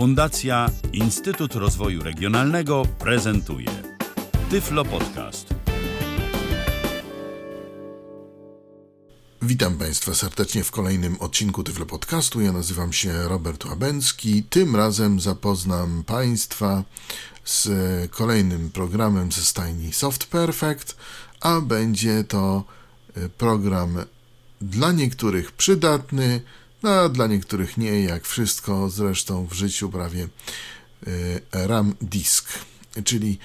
Fundacja Instytut Rozwoju Regionalnego prezentuje Tyflo Podcast. Witam Państwa serdecznie w kolejnym odcinku Tyflo Podcastu. Ja nazywam się Robert Łabęcki. Tym razem zapoznam Państwa z kolejnym programem ze stajni Soft Perfect, a będzie to program dla niektórych przydatny, a dla niektórych nie, jak wszystko zresztą w życiu prawie y, RAM Disk, czyli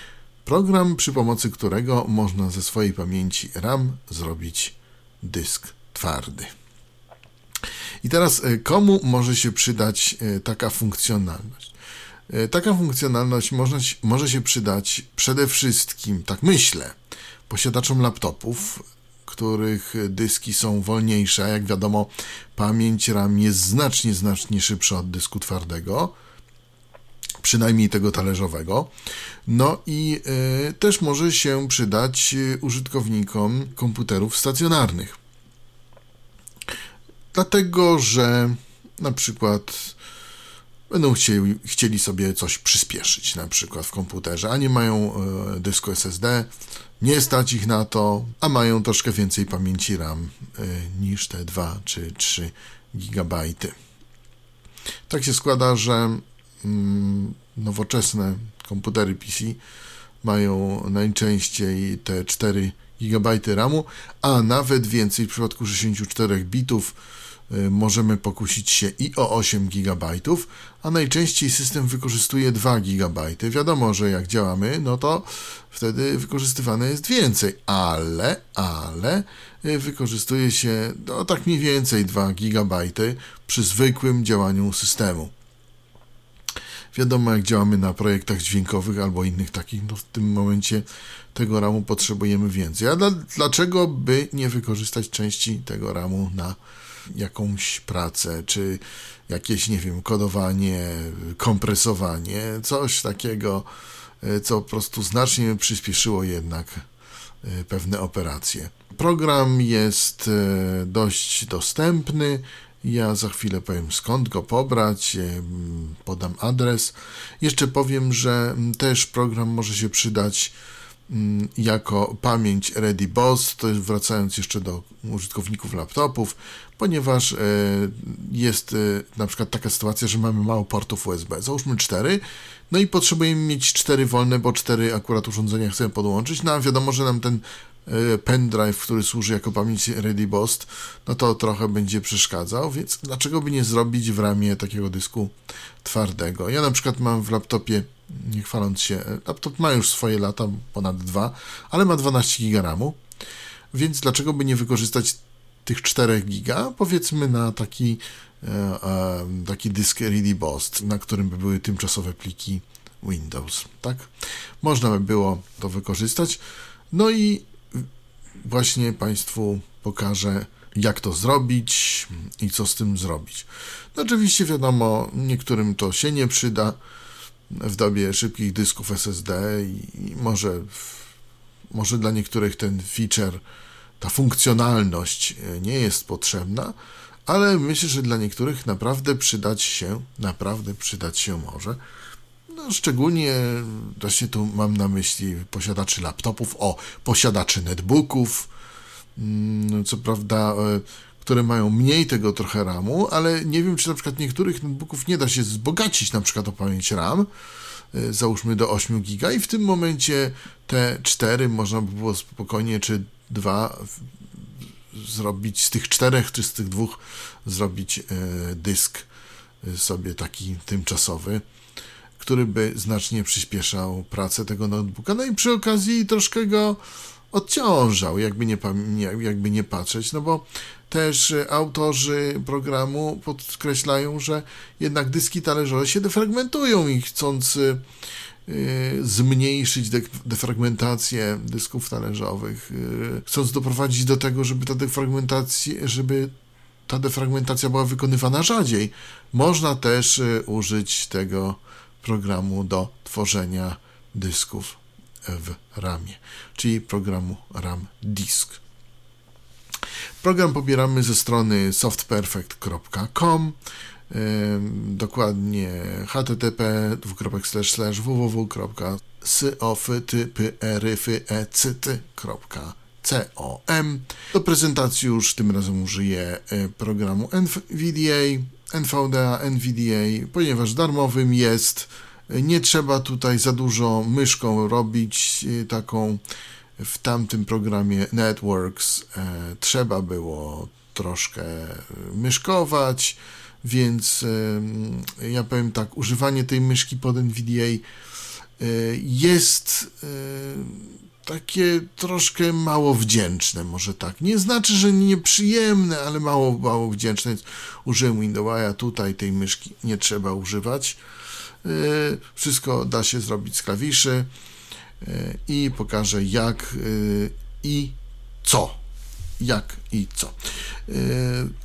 program, przy pomocy którego można ze swojej pamięci RAM zrobić dysk twardy. I teraz y, komu może się przydać y, taka funkcjonalność? Taka funkcjonalność można, może się przydać przede wszystkim, tak myślę, posiadaczom laptopów, których dyski są wolniejsze. Jak wiadomo, pamięć RAM jest znacznie, znacznie szybsza od dysku twardego, przynajmniej tego talerzowego. No i y, też może się przydać użytkownikom komputerów stacjonarnych. Dlatego, że na przykład będą chcieli, chcieli sobie coś przyspieszyć, na przykład w komputerze, a nie mają y, dysku SSD, nie stać ich na to, a mają troszkę więcej pamięci RAM y, niż te 2 czy 3 GB. Tak się składa, że mm, nowoczesne komputery PC mają najczęściej te 4 GB RAMu, a nawet więcej w przypadku 64 bitów możemy pokusić się i o 8 GB, a najczęściej system wykorzystuje 2 GB. Wiadomo, że jak działamy, no to wtedy wykorzystywane jest więcej, ale, ale y, wykorzystuje się no, tak mniej więcej 2 GB przy zwykłym działaniu systemu. Wiadomo, jak działamy na projektach dźwiękowych albo innych takich, no w tym momencie tego RAMu potrzebujemy więcej. A dla, dlaczego by nie wykorzystać części tego RAMu na jakąś pracę, czy jakieś, nie wiem, kodowanie, kompresowanie, coś takiego, e, co po prostu znacznie przyspieszyło jednak e, pewne operacje. Program jest e, dość dostępny. Ja za chwilę powiem skąd go pobrać, podam adres. Jeszcze powiem, że też program może się przydać jako pamięć Ready Boss, to jest wracając jeszcze do użytkowników laptopów, ponieważ e, jest e, na przykład taka sytuacja, że mamy mało portów USB, załóżmy 4, no i potrzebujemy mieć 4 wolne, bo 4 akurat urządzenia chcemy podłączyć, no a wiadomo, że nam ten e, pendrive, który służy jako pamięć Ready Boss, no to trochę będzie przeszkadzał, więc dlaczego by nie zrobić w ramie takiego dysku twardego? Ja na przykład mam w laptopie nie chwaląc się, laptop ma już swoje lata, ponad dwa, ale ma 12 GB RAMu, więc dlaczego by nie wykorzystać tych 4 giga, powiedzmy na taki, e, e, taki dysk Ready Boss, na którym by były tymczasowe pliki Windows, tak? Można by było to wykorzystać. No i właśnie Państwu pokażę, jak to zrobić i co z tym zrobić. No oczywiście wiadomo, niektórym to się nie przyda, w dobie szybkich dysków SSD i może, może dla niektórych ten feature, ta funkcjonalność e, nie jest potrzebna, ale myślę, że dla niektórych naprawdę przydać się, naprawdę przydać się może. No, szczególnie właśnie tu mam na myśli posiadaczy laptopów, o, posiadaczy netbooków. Mm, co prawda e, które mają mniej tego trochę RAMu, ale nie wiem, czy na przykład niektórych notebooków nie da się wzbogacić na przykład o pamięć RAM, e, załóżmy do 8 giga i w tym momencie te 4 można by było spokojnie, czy 2 zrobić z tych czterech, czy z tych dwóch zrobić e, dysk e, sobie taki tymczasowy, który by znacznie przyspieszał pracę tego notebooka. No i przy okazji troszkę go odciążał, jakby nie, jakby nie patrzeć, no bo też autorzy programu podkreślają, że jednak dyski talerzowe się defragmentują i chcąc y, zmniejszyć defragmentację dysków talerzowych, y, chcąc doprowadzić do tego, żeby ta defragmentacja, żeby ta defragmentacja była wykonywana rzadziej, można też y, użyć tego programu do tworzenia dysków w RAMie, czyli programu RAM Disk. Program pobieramy ze strony softperfect.com. dokładnie http www.syofytypyryfyecity.com. Do prezentacji już tym razem użyję e, programu NVDA, NVDA, NVDA, ponieważ darmowym jest. Nie trzeba tutaj za dużo myszką robić e, taką w tamtym programie Networks e, trzeba było troszkę myszkować, więc ja powiem tak, używanie tej myszki pod NVDA jest takie troszkę mało wdzięczne, może tak. Nie znaczy, że nieprzyjemne, ale mało, mało wdzięczne. Więc użyłem Windowsa, tutaj tej myszki nie trzeba używać. E, wszystko da się zrobić z klawiszy e, i pokażę jak e, i co. Jak i co.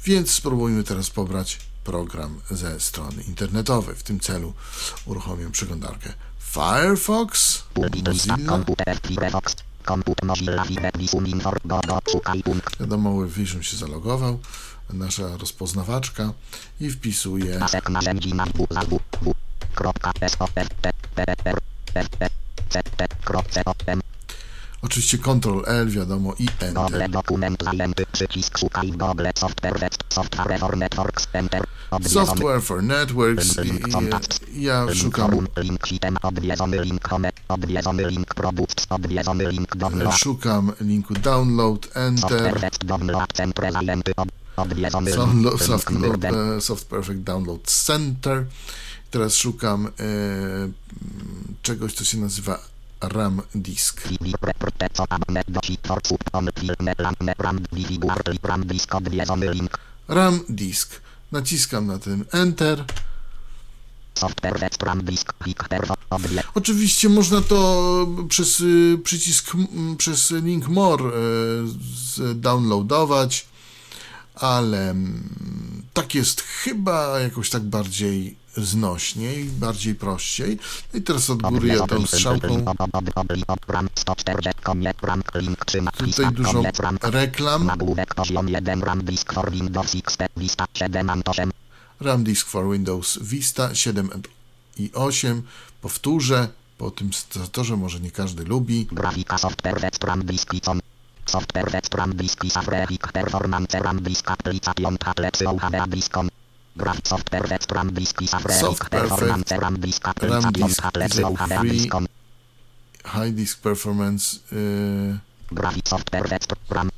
Więc spróbujmy teraz pobrać program ze strony internetowej. W tym celu uruchomię przeglądarkę Firefox, Mozilla. Wiadomo, Vision się zalogował, nasza rozpoznawaczka i wpisuje Oczywiście Ctrl L, wiadomo, i Enter. Google dokument zajęty, przycisk szukaj w Google Software, Software for Networks, Enter. Software for Networks, i, ja szukam... Link shitem, odwiedzony link home, odwiedzony link products, odwiedzony link download. Szukam linku download, Enter. Soft download, centre zajęty, odwiedzony link. Soft, e, soft Perfect Download Center. Teraz szukam e, czegoś, co się nazywa RAM disk. RAM disk. Naciskam na ten Enter. Oczywiście można to przez y, przycisk, przez link More y, downloadować, ale tak jest chyba jakoś tak bardziej znośniej, bardziej prościej. No i teraz od góry ja tą strzałką tutaj dużo reklam. RAM disk for Windows Vista 7 i 8. Powtórzę, po tym statorze może nie każdy lubi. Grafika software RAM disk Software RAM disk performance RAM disk application diskom Graphic software perfect RAM a Soft performance RAM high disk performance Graphic perfect RAM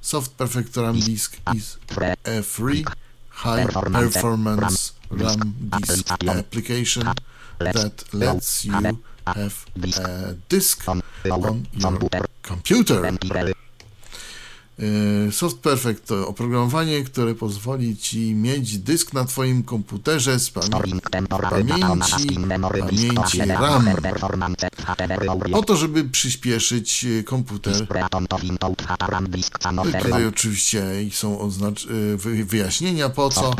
Soft perfect RAM disk is a free high performance RAM disk application. that lets you have a disk on your computer. Y, Soft Perfect to oprogramowanie, które pozwoli Ci mieć dysk na Twoim komputerze z pamięci, pamięci RAM. O to, żeby przyspieszyć y, komputer. Tutaj oczywiście są y, wyjaśnienia po co.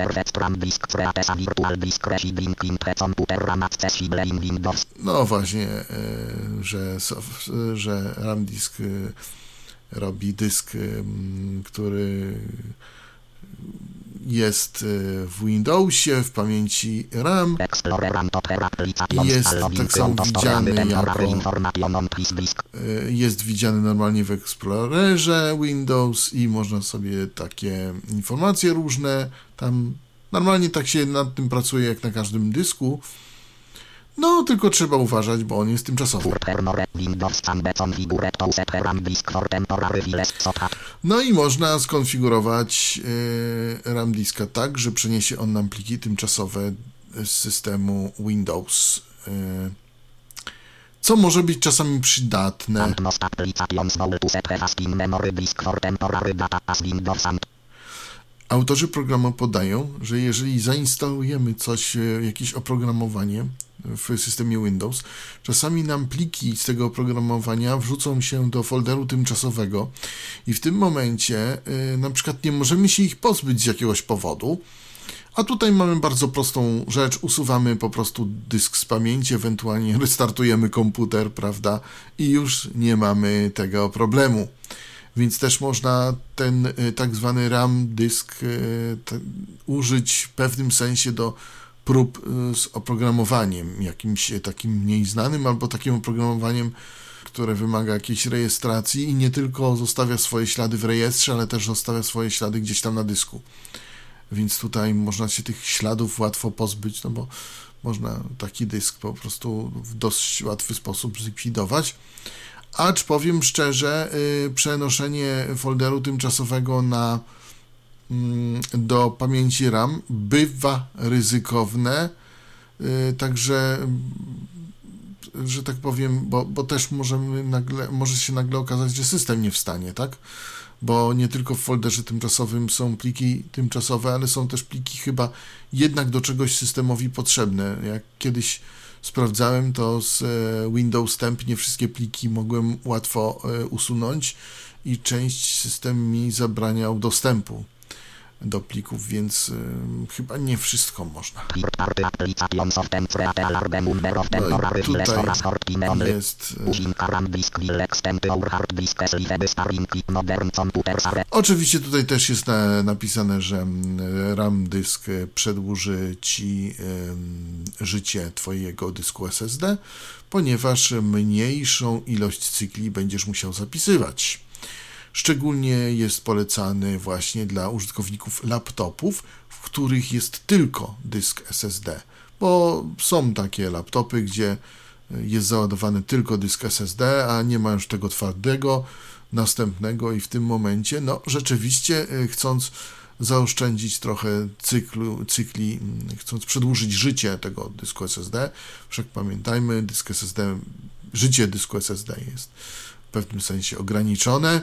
No właśnie, że, że RAM disk robi dysk, który jest e, w Windowsie, w pamięci RAM. Jest tak samo widziany jako e, jest widziany normalnie w Explorerze Windows i można sobie takie informacje różne tam normalnie tak się nad tym pracuje jak na każdym dysku. No, tylko trzeba uważać, bo on jest tymczasowy. No i można skonfigurować e, RAM diska tak, że przeniesie on nam pliki tymczasowe z systemu Windows. E, co może być czasami przydatne. Autorzy programu podają, że jeżeli zainstalujemy coś, e, jakieś oprogramowanie w systemie Windows, czasami nam pliki z tego oprogramowania wrzucą się do folderu tymczasowego i w tym momencie y, na przykład nie możemy się ich pozbyć z jakiegoś powodu, a tutaj mamy bardzo prostą rzecz, usuwamy po prostu dysk z pamięci, ewentualnie restartujemy komputer, prawda, i już nie mamy tego problemu. więc też można ten y, tak zwany RAM dysk y, użyć w pewnym sensie do prób y, z oprogramowaniem jakimś takim mniej znanym albo takim oprogramowaniem, które wymaga jakiejś rejestracji i nie tylko zostawia swoje ślady w rejestrze, ale też zostawia swoje ślady gdzieś tam na dysku. Więc tutaj można się tych śladów łatwo pozbyć, no bo można taki dysk po prostu w dość łatwy sposób zlikwidować. Acz powiem szczerze, yy, przenoszenie folderu tymczasowego na do pamięci RAM bywa ryzykowne, yy, także że tak powiem, bo, bo też możemy nagle, może się nagle okazać, że system nie wstanie, tak? Bo nie tylko w folderze tymczasowym są pliki tymczasowe, ale są też pliki chyba jednak do czegoś systemowi potrzebne. Jak kiedyś sprawdzałem, to z e, Windows Temp nie wszystkie pliki mogłem łatwo e, usunąć i część system mi zabraniał dostępu do plików, więc y, chyba nie wszystko można. No tutaj jest... Oczywiście tutaj też jest na, napisane, że RAM dysk przedłuży Ci y, życie Twojego dysku SSD, ponieważ mniejszą ilość cykli będziesz musiał zapisywać. Szczególnie jest polecany właśnie dla użytkowników laptopów, w których jest tylko dysk SSD, bo są takie laptopy, gdzie jest załadowany tylko dysk SSD, a nie ma już tego twardego, następnego i w tym momencie, no rzeczywiście e, chcąc zaoszczędzić trochę cyklu, cykli, mm, chcąc przedłużyć życie tego dysku SSD, wszak pamiętajmy, dysk SSD, życie dysku SSD jest w pewnym sensie ograniczone,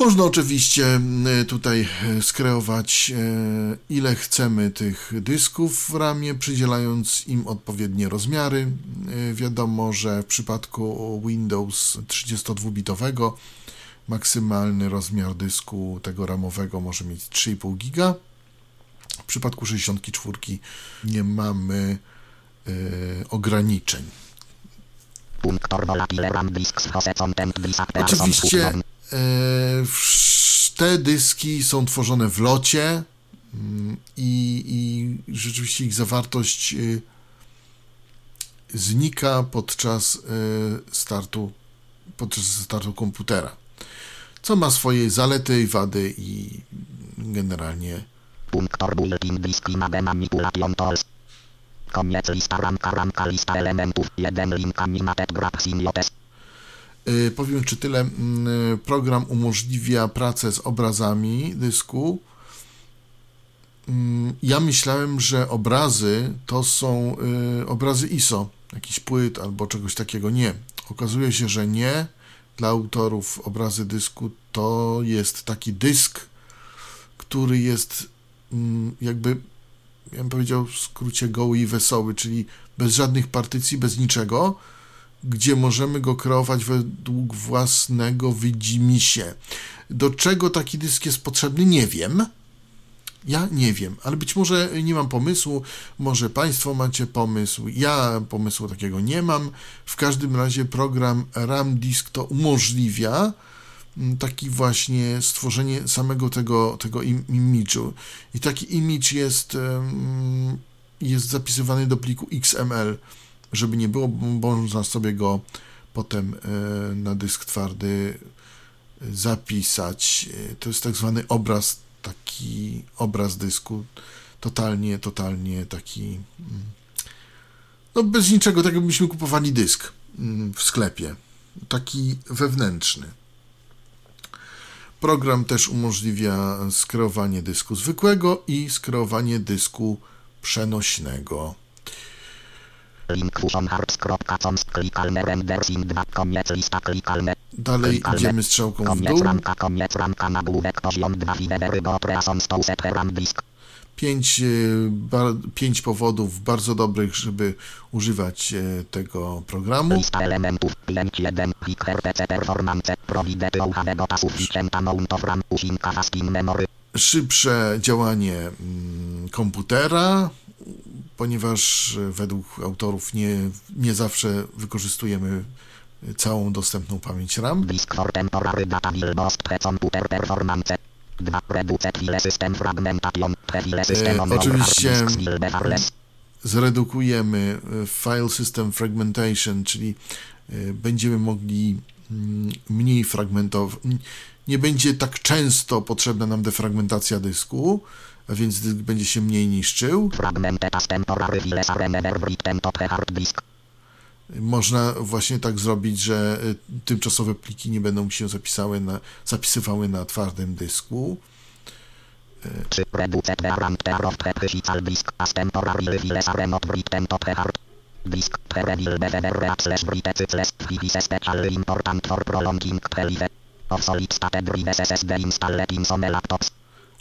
Można oczywiście y, tutaj y, skreować ile chcemy tych dysków w ramie, przydzielając im odpowiednie rozmiary. Wiadomo, że w przypadku Windows 32-bitowego maksymalny rozmiar dysku tego ramowego może mieć 3,5 giga. W przypadku 64 nie mamy y, ograniczeń. Oczywiście y, te dyski są tworzone w locie mm, i, i rzeczywiście ich zawartość y, znika podczas startu podczas startu komputera. Co ma swoje zalety i wady i generalnie Koniec lista ramka, ramka, lista elementów. Jeden link animated graph simiotes. Yy, powiem czy tyle. Yy, program umożliwia pracę z obrazami dysku. Yy, ja myślałem, że obrazy to są y, obrazy ISO, jakiś płyt albo czegoś takiego. Nie. Okazuje się, że nie. Dla autorów obrazy dysku to jest taki dysk, który jest mm, jakby ja bym powiedział w skrócie goły i wesoły, czyli bez żadnych partycji, bez niczego, gdzie możemy go kreować według własnego widzimisię. Do czego taki dysk jest potrzebny, nie wiem. Ja nie wiem, ale być może nie mam pomysłu, może Państwo macie pomysł. Ja pomysłu takiego nie mam. W każdym razie program RAM Disk to umożliwia Mm, taki właśnie stworzenie samego tego, tego imidżu. I taki imidż jest, jest zapisywany do pliku XML, żeby nie było, można sobie go potem e, na dysk twardy zapisać. To jest tak zwany obraz, taki obraz dysku, totalnie, totalnie taki, mm, no bez niczego, tak jakbyśmy kupowali dysk mm, w sklepie, taki wewnętrzny. Program też umożliwia skreowanie dysku zwykłego i skreowanie dysku przenośnego. Dalej idziemy strzałką w dół. Pięć, y, bar, pięć powodów bardzo dobrych, żeby używać y, tego programu. Lista elementów 5.1 Hik RPC Performance Provide Ouhavego Sufficient Amount of RAM Usinka Memory. Szybsze działanie mm, komputera, ponieważ y, według autorów nie, nie zawsze wykorzystujemy y, całą dostępną pamięć RAM. Disk for Temporary Data Will Boost Computer Performance 2. Reduce File System Fragmentation File System on oczywiście- Zredukujemy y, File System Fragmentation, czyli będziemy mogli mm, mniej fragmentować. Nie będzie tak często potrzebna nam defragmentacja dysku, więc dysk będzie się mniej niszczył. Można właśnie tak zrobić, że y, tymczasowe pliki nie będą się zapisały na, zapisywały na twardym dysku. 3. Reduce the RAM the of the physical disk slash important for prolonging of solid state drive SSD installed in some laptops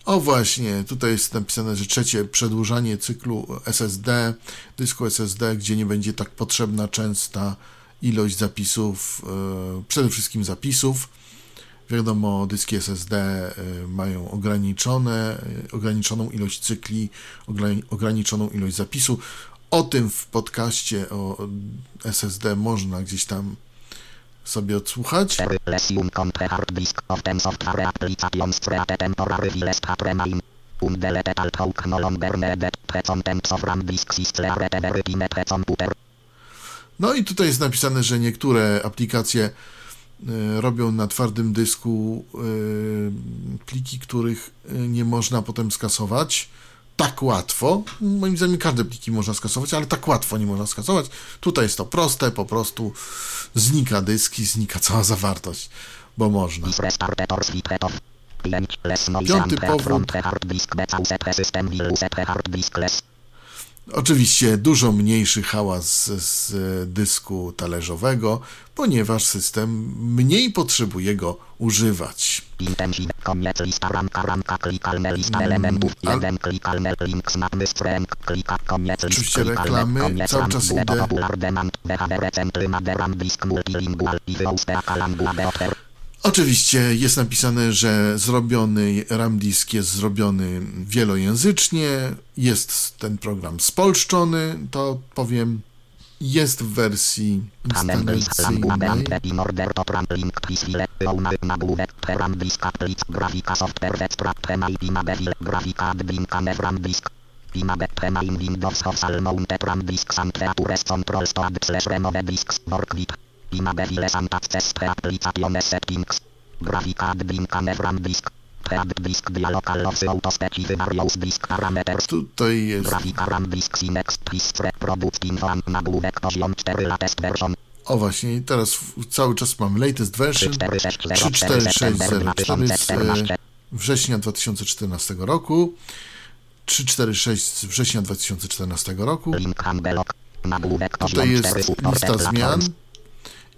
O właśnie, tutaj jest napisane, że trzecie przedłużanie cyklu SSD, dysku SSD, gdzie nie będzie tak potrzebna częsta ilość zapisów, e, przede wszystkim zapisów. Wiadomo, dyski SSD e, mają ograniczone, e, ograniczoną ilość cykli, ograni- ograniczoną ilość zapisu. O tym w podcaście o SSD można gdzieś tam sobie odsłuchać. 4. Lesium on the hard disk of ten software applications create temporary files that remain undeleted although no No i tutaj jest napisane, że niektóre aplikacje e, robią na twardym dysku e, pliki, których e, nie można potem skasować tak łatwo. Moim zdaniem każde pliki można skasować, ale tak łatwo nie można skasować. Tutaj jest to proste, po prostu znika dysk i znika cała zawartość, bo można. is restarted or switched off 5. Less noise Piąty and Oczywiście dużo mniejszy hałas z, z dysku talerzowego, ponieważ system mniej potrzebuje go używać. Intensive, koniec lista ramka, ramka, klikalne lista elementów, a- jeden klikalne link, mapy stręk, klika, koniec list, Oczywiście reklamy, koniec cały czas idę. popular demand, behavior centry, maderam, disk, multilingual, i wyuste, lambua, beoter, Oczywiście jest napisane, że zrobiony RAM disk jest zrobiony wielojęzycznie, jest ten program spolszczony, to powiem, jest w wersji instalacyjnej. disk, Windows Controls to add slash remove disks work with Imabe files and access to applications settings Grafika camera RAM disk. Add disk dialog allows auto specify various disk parameters. Tutaj jest, Grafika RAM disk Sinex History Product Info and nagłówek poziom 4 latest version. O właśnie, teraz cały czas mam latest version. 34604 September 34604 z 2014 e, września 2014 roku. 346 z września 2014 roku. Tutaj jest 4 supported lista zmian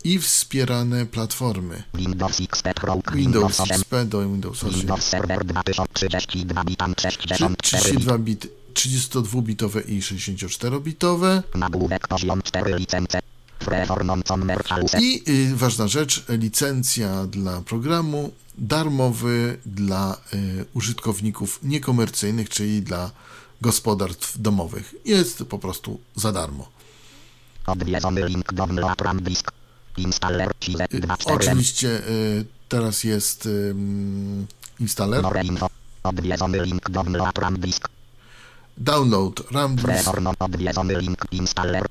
i wspierane platformy. Windows XP Windows 8 XP do Windows 8. Windows Server 2032 bitam 64 bit. 32 bit, 32-bitowe i 64-bitowe. Nagłówek poziom 4 licence. Freformącą merchaluse. I y, ważna rzecz, licencja dla programu, darmowy dla y, użytkowników niekomercyjnych, czyli dla gospodarstw domowych. Jest po prostu za darmo. Odwiedzony link do Disk. Installer Y, 24 oczywiście y, teraz jest y, installer. Odwiedzony link do Mloatram Disk. Download RAM disk. Freformą odwiedzony link. Installer.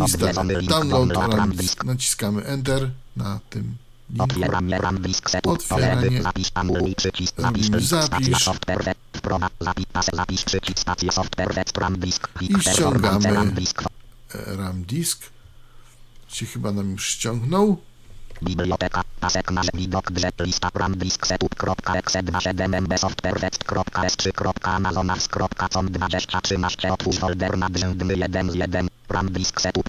Odwiedzony link do Download RAM Disk. Naciskamy Enter na tym linku. Otwieranie RAM Disk Setup. Otwieranie. Zapisz anuluj przycisk. Zapisz link. Stacja software. Wprowadź. Zapisz. Zapisz przycisk. Stację software. RAM Disk. I ściągamy. RAM Disk. E. Się chyba nam już ściągnął. Biblioteka, pasek masz widok lista RAM disk setup.exe 27 mb software west.s3.amazonas.com 2013 otwórz folder na brzędny 1 z 1 RAM disk setup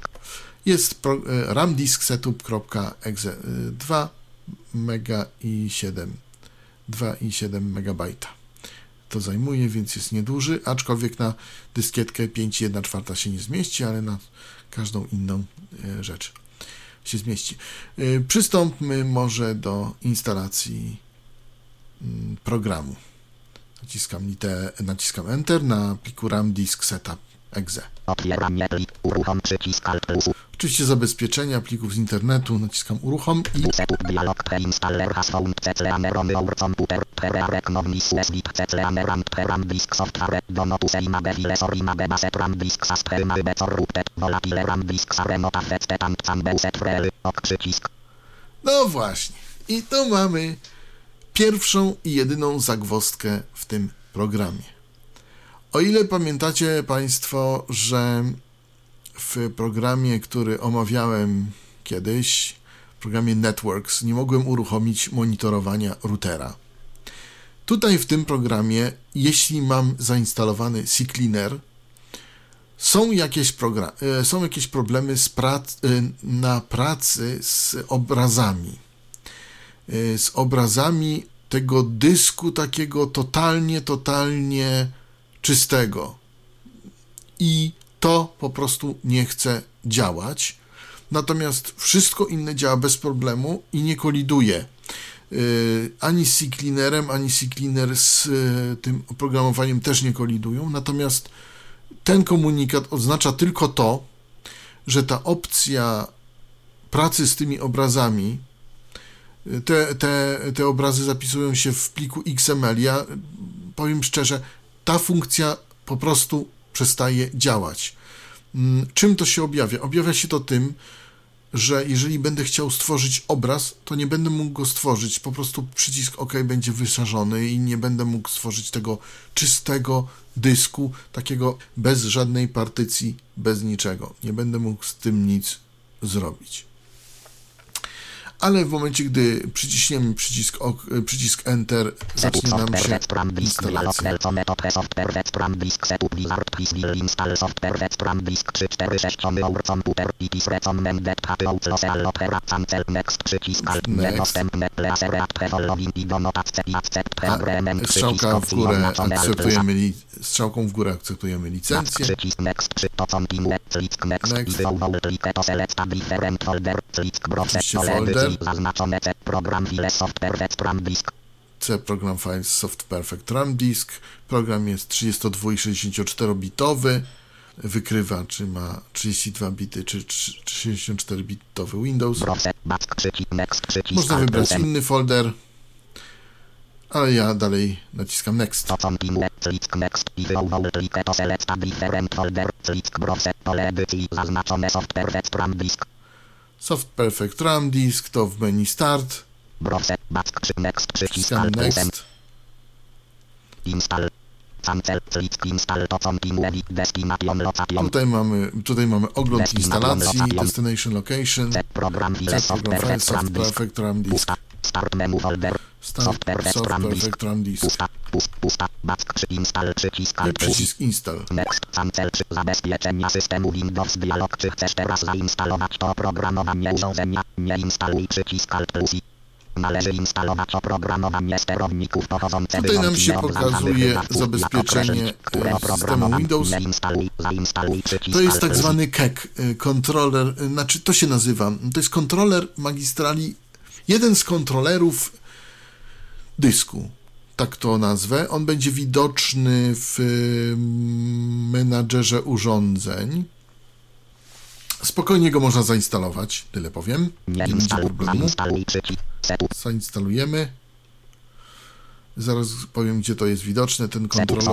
Jest pro, e, RAM disk setup.exe 2 mega i 7 2 i 7 megabajta. to zajmuje, więc jest nieduży, aczkolwiek na dyskietkę 5,1 czwarta się nie zmieści, ale na każdą inną e, rzecz się zmieści. E, przystąpmy może do instalacji mm, programu. Naciskam, lite, naciskam Enter na pliku RAM Disk Setup exe. Otwieranie plik. Uruchom przycisk Alt plus. Oczywiście zabezpieczenia plików z internetu, naciskam uruchom i. No właśnie. I tu mamy pierwszą i jedyną zagwozdkę w tym programie. O ile pamiętacie Państwo, że w programie, który omawiałem kiedyś, w programie Networks, nie mogłem uruchomić monitorowania routera. Tutaj w tym programie, jeśli mam zainstalowany CCleaner, są jakieś, e, są jakieś problemy z prac- e, na pracy z obrazami. E, Z obrazami tego dysku takiego totalnie, totalnie czystego. I to po prostu nie chce działać. Natomiast wszystko inne działa bez problemu i nie koliduje. Yy, ani z CCleanerem, ani CCleaner z yy, tym oprogramowaniem też nie kolidują. Natomiast ten komunikat oznacza tylko to, że ta opcja pracy z tymi obrazami, yy, te, te, te obrazy zapisują się w pliku XML. Ja powiem szczerze, ta funkcja po prostu przestaje działać. Mm, Czym to się objawia? Objawia się to tym, że jeżeli będę chciał stworzyć obraz, to nie będę mógł go stworzyć. Po prostu przycisk OK będzie wyszarzony i nie będę mógł stworzyć tego czystego dysku, takiego bez żadnej partycji, bez niczego. Nie będę mógł z tym nic zrobić. Ale w momencie, gdy przyciśniemy przycisk, OK, przycisk Enter, zacznie nam się instalacja. welcome to software vet pram disk setup wizard please will install software vet pram disk 346 our computer it is recommended that outlook opera cancel next przycisk alt Next. niedostępne laserat prefollowing i do notatce i accept programem przycisk Strzałka w górę akceptujemy li- strzałką w górę akceptujemy licencję. next Oczywiście folder. Zaznaczone C program file software pram disk C Program Files Soft Perfect RAM Disk. Program jest 32 i 64 bitowy. Wykrywa, czy ma 32 bity, czy 64 bitowy Windows. Można wybrać inny folder, ale ja dalej naciskam Next. Soft Perfect RAM Disk to w menu Start. browse, back next przycisk Next. install, Tutaj mamy, tutaj mamy ogląd instalacji. Destination Location, program file software Perfect RAM Disk. Start menu folder, software vet Soft pram disk, pusta, pust, pusta, back przy install przycisk alt przycisk Install. Next, cancel czy zabezpieczenia systemu Windows Dialog. Czy chcesz teraz zainstalować to oprogramowanie urządzenia? Nie instaluj przycisk Alt plus i Należy instalować oprogramowanie sterowników pochodzące Tutaj nam się pokazuje zabezpieczenie, systemu Windows. Nie instaluj, zainstaluj przycisk To jest tak zwany KEK, y, kontroler, y, znaczy to się nazywa, to jest kontroler magistrali, jeden z kontrolerów dysku, tak to nazwę. On będzie widoczny w y, menadżerze urządzeń. Spokojnie go można zainstalować, tyle powiem. Nie Nie będzie instaluj, problemu. zainstaluj przycisk Setup, Zainstalujemy. Zaraz powiem, gdzie to jest widoczne, ten kontroler.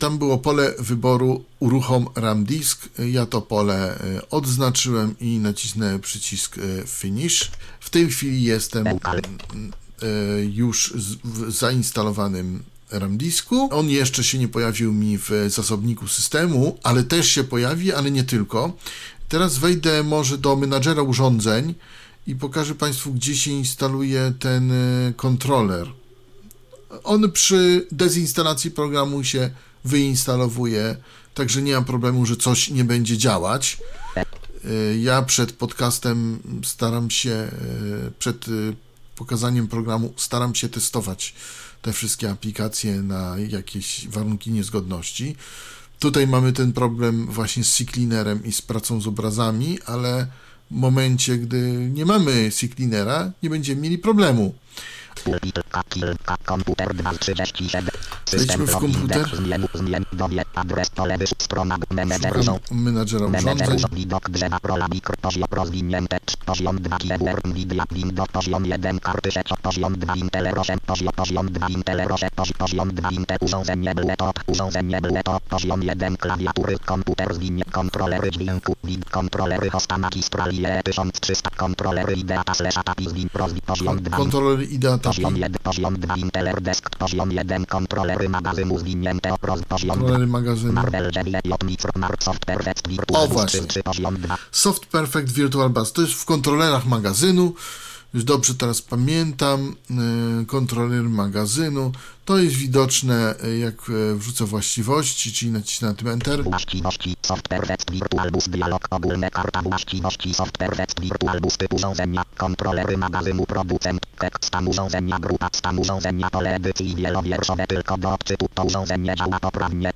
Tam było pole wyboru uruchom RAM disk. Ja to pole y, odznaczyłem i nacisnę przycisk y, Finish. W tej chwili jestem y, już w zainstalowanym RAM disku. On jeszcze się nie pojawił mi w zasobniku systemu, ale też się pojawi, ale nie tylko. Teraz wejdę może do menadżera urządzeń i pokażę Państwu, gdzie się instaluje ten y, kontroler. On przy dezinstalacji programu się wyinstalowuje także nie mam problemu, że coś nie będzie działać. Y, Ja przed podcastem staram się, y, przed pokazaniem programu, staram się testować te wszystkie aplikacje na jakieś warunki niezgodności. Tutaj mamy ten problem właśnie z CCleanerem i z pracą z obrazami, ale w momencie, gdy nie mamy CCleanera, nie będziemy mieli problemu. Kilka, kilka, komputer 237. Wejdźmy w komputer. Szukam menadżera urządzeń. urząd, widok, drzewa, rola, mikro, poziom, rozwinięte, poziom 2, keyboard, media, windows, poziom 1, karty, sieć, poziom 2, Intel, 8, poziom, poziom 2, Intel, 8, poziom, poziom 2, Intel, urządzenie, laptop, urządzenie, laptop, poziom 1, klawiatury, komputer, zwinie, kontrolery dźwięku, wid, kontrolery, hosta, magistralie, 1300, kontrolery, idea, slash, atapi, zwin, rozwi, poziom 2, Kontroler IDEA TAPI, Poziom 1, poziom 2, Inteler Desk, poziom 1, kontrolery magazynu zwinięte, oprost, poziom 2. kontrolery magazynu. O, właśnie. 3, poziom 2. Soft Perfect Virtual Bus. To jest w kontrolerach magazynu. Już dobrze teraz pamiętam. Yy, Kontroler magazynu. To jest widoczne, yy, jak yy, wrzucę właściwości, czyli nacisnę na tym Enter. Właściwości, Soft Perfect, Virtual Bus, dialog, karta właściwości, Soft Perfect, Virtual Bus, typ urządzenia, kontrolery magazynu, producent, stan urządzenia, grupa, stan urządzenia, pole edycji wielowierszowe, tylko do odczytu, to urządzenie działa poprawnie.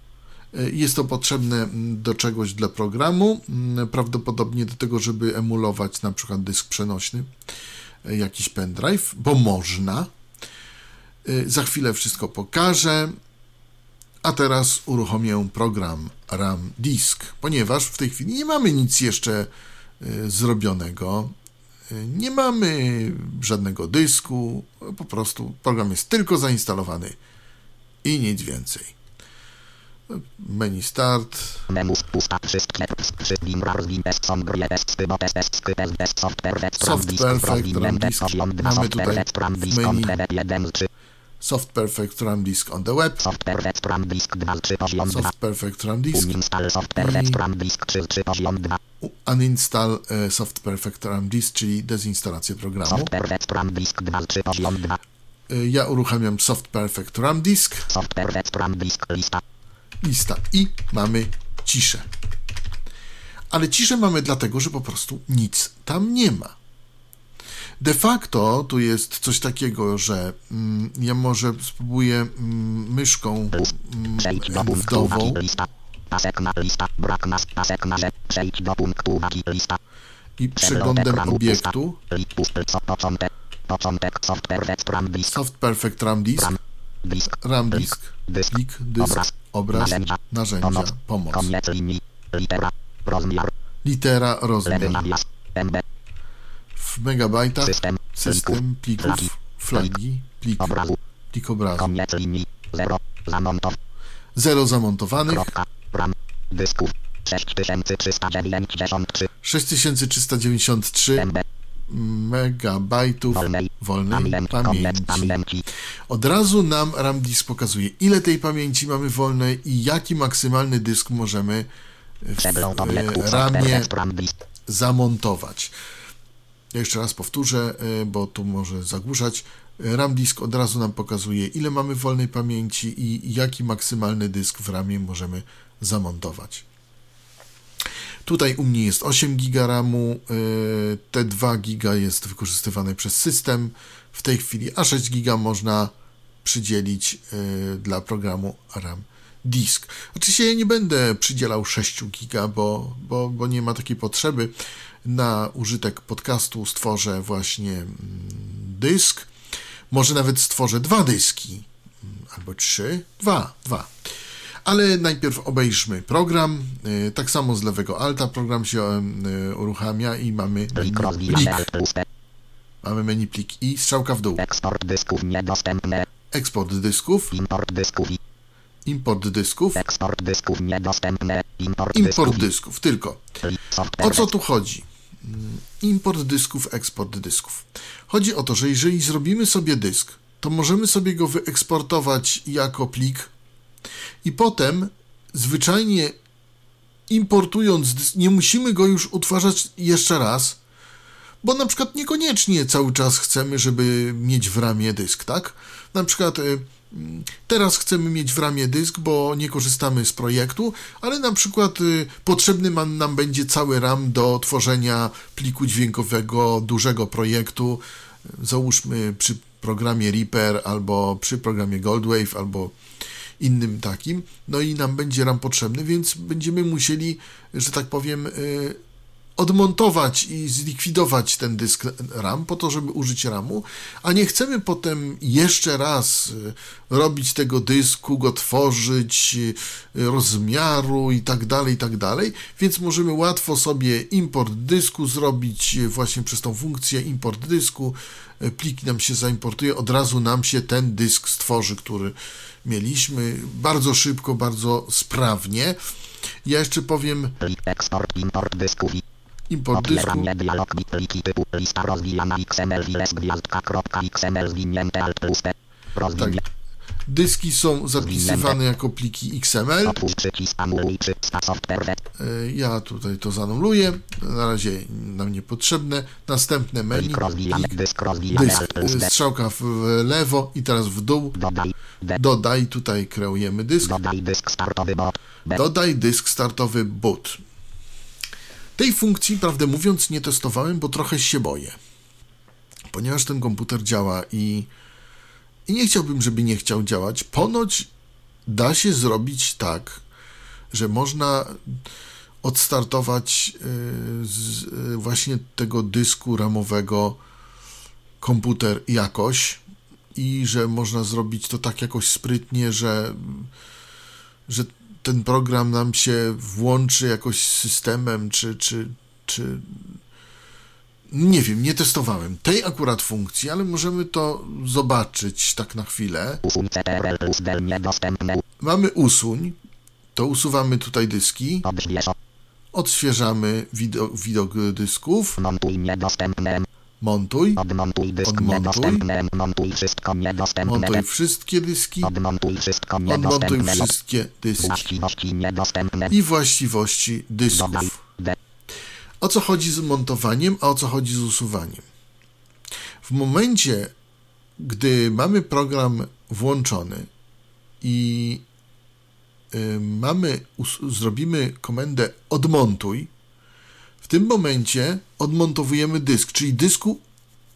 Jest to potrzebne mm, do czegoś dla programu, mm, prawdopodobnie do tego, żeby emulować na przykład dysk przenośny, jakiś pendrive, bo można. Yy, Za chwilę wszystko pokażę. A teraz uruchomię program RAM Disk, ponieważ w tej chwili nie mamy nic jeszcze y, zrobionego. Nie mamy żadnego dysku, po prostu program jest tylko zainstalowany i nic więcej. Menu Start. Soft, perfect, RAM, disk, perfect, rozwinięte, RAM, disk. poziom 2, Mamy tutaj w menu. kontenet 1 z 3, Soft Perfect RAM Disk on the web. soft, perfect, RAM, disk 2 z 3, poziom 2, Soft Perfect RAM Disk. uninstall, soft, perfect, RAM, disk 3 z 3, poziom 2, U- Uninstall e, Soft Perfect RAM Disk, czyli dezinstalację programu. soft, perfect, RAM, disk 2 z 3, poziom 2, E, Ja uruchamiam Soft Perfect RAM Disk. soft, perfect, RAM, disk, lista, lista i mamy ciszę. Ale ciszę mamy dlatego, że po prostu nic tam nie ma. De facto tu jest coś takiego, że mm, ja może spróbuję mm, myszką mm, wdową. i przeglądem obiektu. soft, perfect, RAM, disk, RAM Disk, plik, dysk, obraz, narzędzia, narzędzia, pomoc, koniec linii, litera, rozmiar, litera, rozmiar, nawias, MB, w megabajtach, system, system plików, flagi, plik, obrazu, plik obrazu. koniec linii, zero, zamontow, zamontowanych, kropka, RAM, dysków, 6393, 6393 MB, megabajtów wolnej, pamięci. pamięci, Od razu nam RAM Disk pokazuje, ile tej pamięci mamy wolnej i jaki maksymalny dysk możemy w e, ramie zamontować. Ja jeszcze raz powtórzę, e, bo tu może zagłuszać. RAM Disk od razu nam pokazuje, ile mamy wolnej pamięci i jaki maksymalny dysk w ramie możemy zamontować. Tutaj u mnie jest 8 GB RAMu, y, te 2 GB jest wykorzystywane przez system w tej chwili, a 6 GB można przydzielić y, dla programu RAM Disk. Oczywiście ja nie będę przydzielał 6 GB, bo, bo, bo nie ma takiej potrzeby. Na użytek podcastu stworzę właśnie mm, dysk. Może nawet stworzę dwa dyski, mm, albo trzy, dwa, dwa. Ale najpierw obejrzmy program. Y, Tak samo z lewego alta program się y, uruchamia i mamy plik Mamy menu plik i strzałka w dół. eksport dysków niedostępne, Eksport dysków, import dysków import dysków, eksport dysków niedostępne, import, import dysków. Tylko. O co tu chodzi? Mm, Import dysków, eksport dysków. Chodzi o to, że jeżeli zrobimy sobie dysk, to możemy sobie go wyeksportować jako plik i potem zwyczajnie importując nie musimy go już utwarzać jeszcze raz, bo na przykład niekoniecznie cały czas chcemy, żeby mieć w ramie dysk, tak? Na przykład y, Teraz chcemy mieć w ramie dysk, bo nie korzystamy z projektu, ale na przykład y, potrzebny nam będzie cały RAM do tworzenia pliku dźwiękowego dużego projektu. Załóżmy przy programie Reaper albo przy programie Goldwave albo innym takim. No i nam będzie RAM potrzebny, więc będziemy musieli, że tak powiem, y, odmontować i zlikwidować ten dysk RAM po to, żeby użyć RAMu, a nie chcemy potem jeszcze raz y, robić tego dysku, go tworzyć, y, rozmiaru i tak dalej, i tak dalej, więc możemy łatwo sobie import dysku zrobić właśnie przez tą funkcję import dysku, pliki nam się zaimportuje, od razu nam się ten dysk stworzy, który mieliśmy bardzo szybko, bardzo sprawnie. Ja jeszcze powiem Eksport, import dysków. import dysku. Dialog pliki typu lista rozwijana XML files gwiazdka kropka XML zwinięte alt plus. Tak. Dyski są zapisywane jako pliki XML. E, Ja tutaj to zanuluję. Na razie nam niepotrzebne. Następne menu. Dysk strzałka w lewo i teraz w dół. Dodaj, tutaj kreujemy dysk. Dodaj dysk startowy bot. B. Dodaj dysk startowy boot. Tej funkcji, prawdę mówiąc, nie testowałem, bo trochę się boję. Ponieważ ten komputer działa i, i nie chciałbym, żeby nie chciał działać. Ponoć da się zrobić tak, że można odstartować y, z y, właśnie tego dysku ramowego komputer jakoś i że można zrobić to tak jakoś sprytnie, że że ten program nam się włączy jakoś z systemem, czy, czy, czy. Nie wiem, nie testowałem tej akurat funkcji, ale możemy to zobaczyć tak na chwilę. Usuń CTRL plus del niedostępne. Mamy usuń, to usuwamy tutaj dyski, Odśwież. odświeżamy widok, widok dysków, Montuj niedostępne. montuj, Odmontuj dysk Odmontuj. Montuj wszystko niedostępne. montuj wszystkie dyski, Odmontuj wszystko odmontuj niedostępne. wszystkie dyski Właściwości niedostępne. i właściwości Dodaj dysków. D. O co chodzi z montowaniem, a o co chodzi z usuwaniem? W momencie, gdy mamy program włączony i y, mamy, zrobimy komendę odmontuj, w tym momencie odmontowujemy dysk, czyli dysku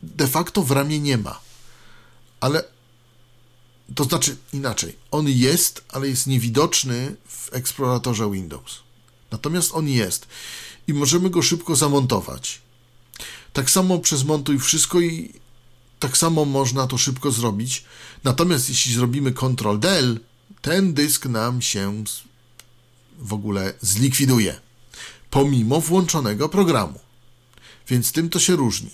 de facto w ramie nie ma. Ale to znaczy inaczej, on jest, ale jest niewidoczny w eksploratorze Windows. Natomiast on jest i możemy go szybko zamontować. Tak samo przez montuj wszystko i tak samo można to szybko zrobić. Natomiast jeśli zrobimy Ctrl Del, ten dysk nam się w ogóle zlikwiduje. Pomimo włączonego programu. Więc tym to się różni.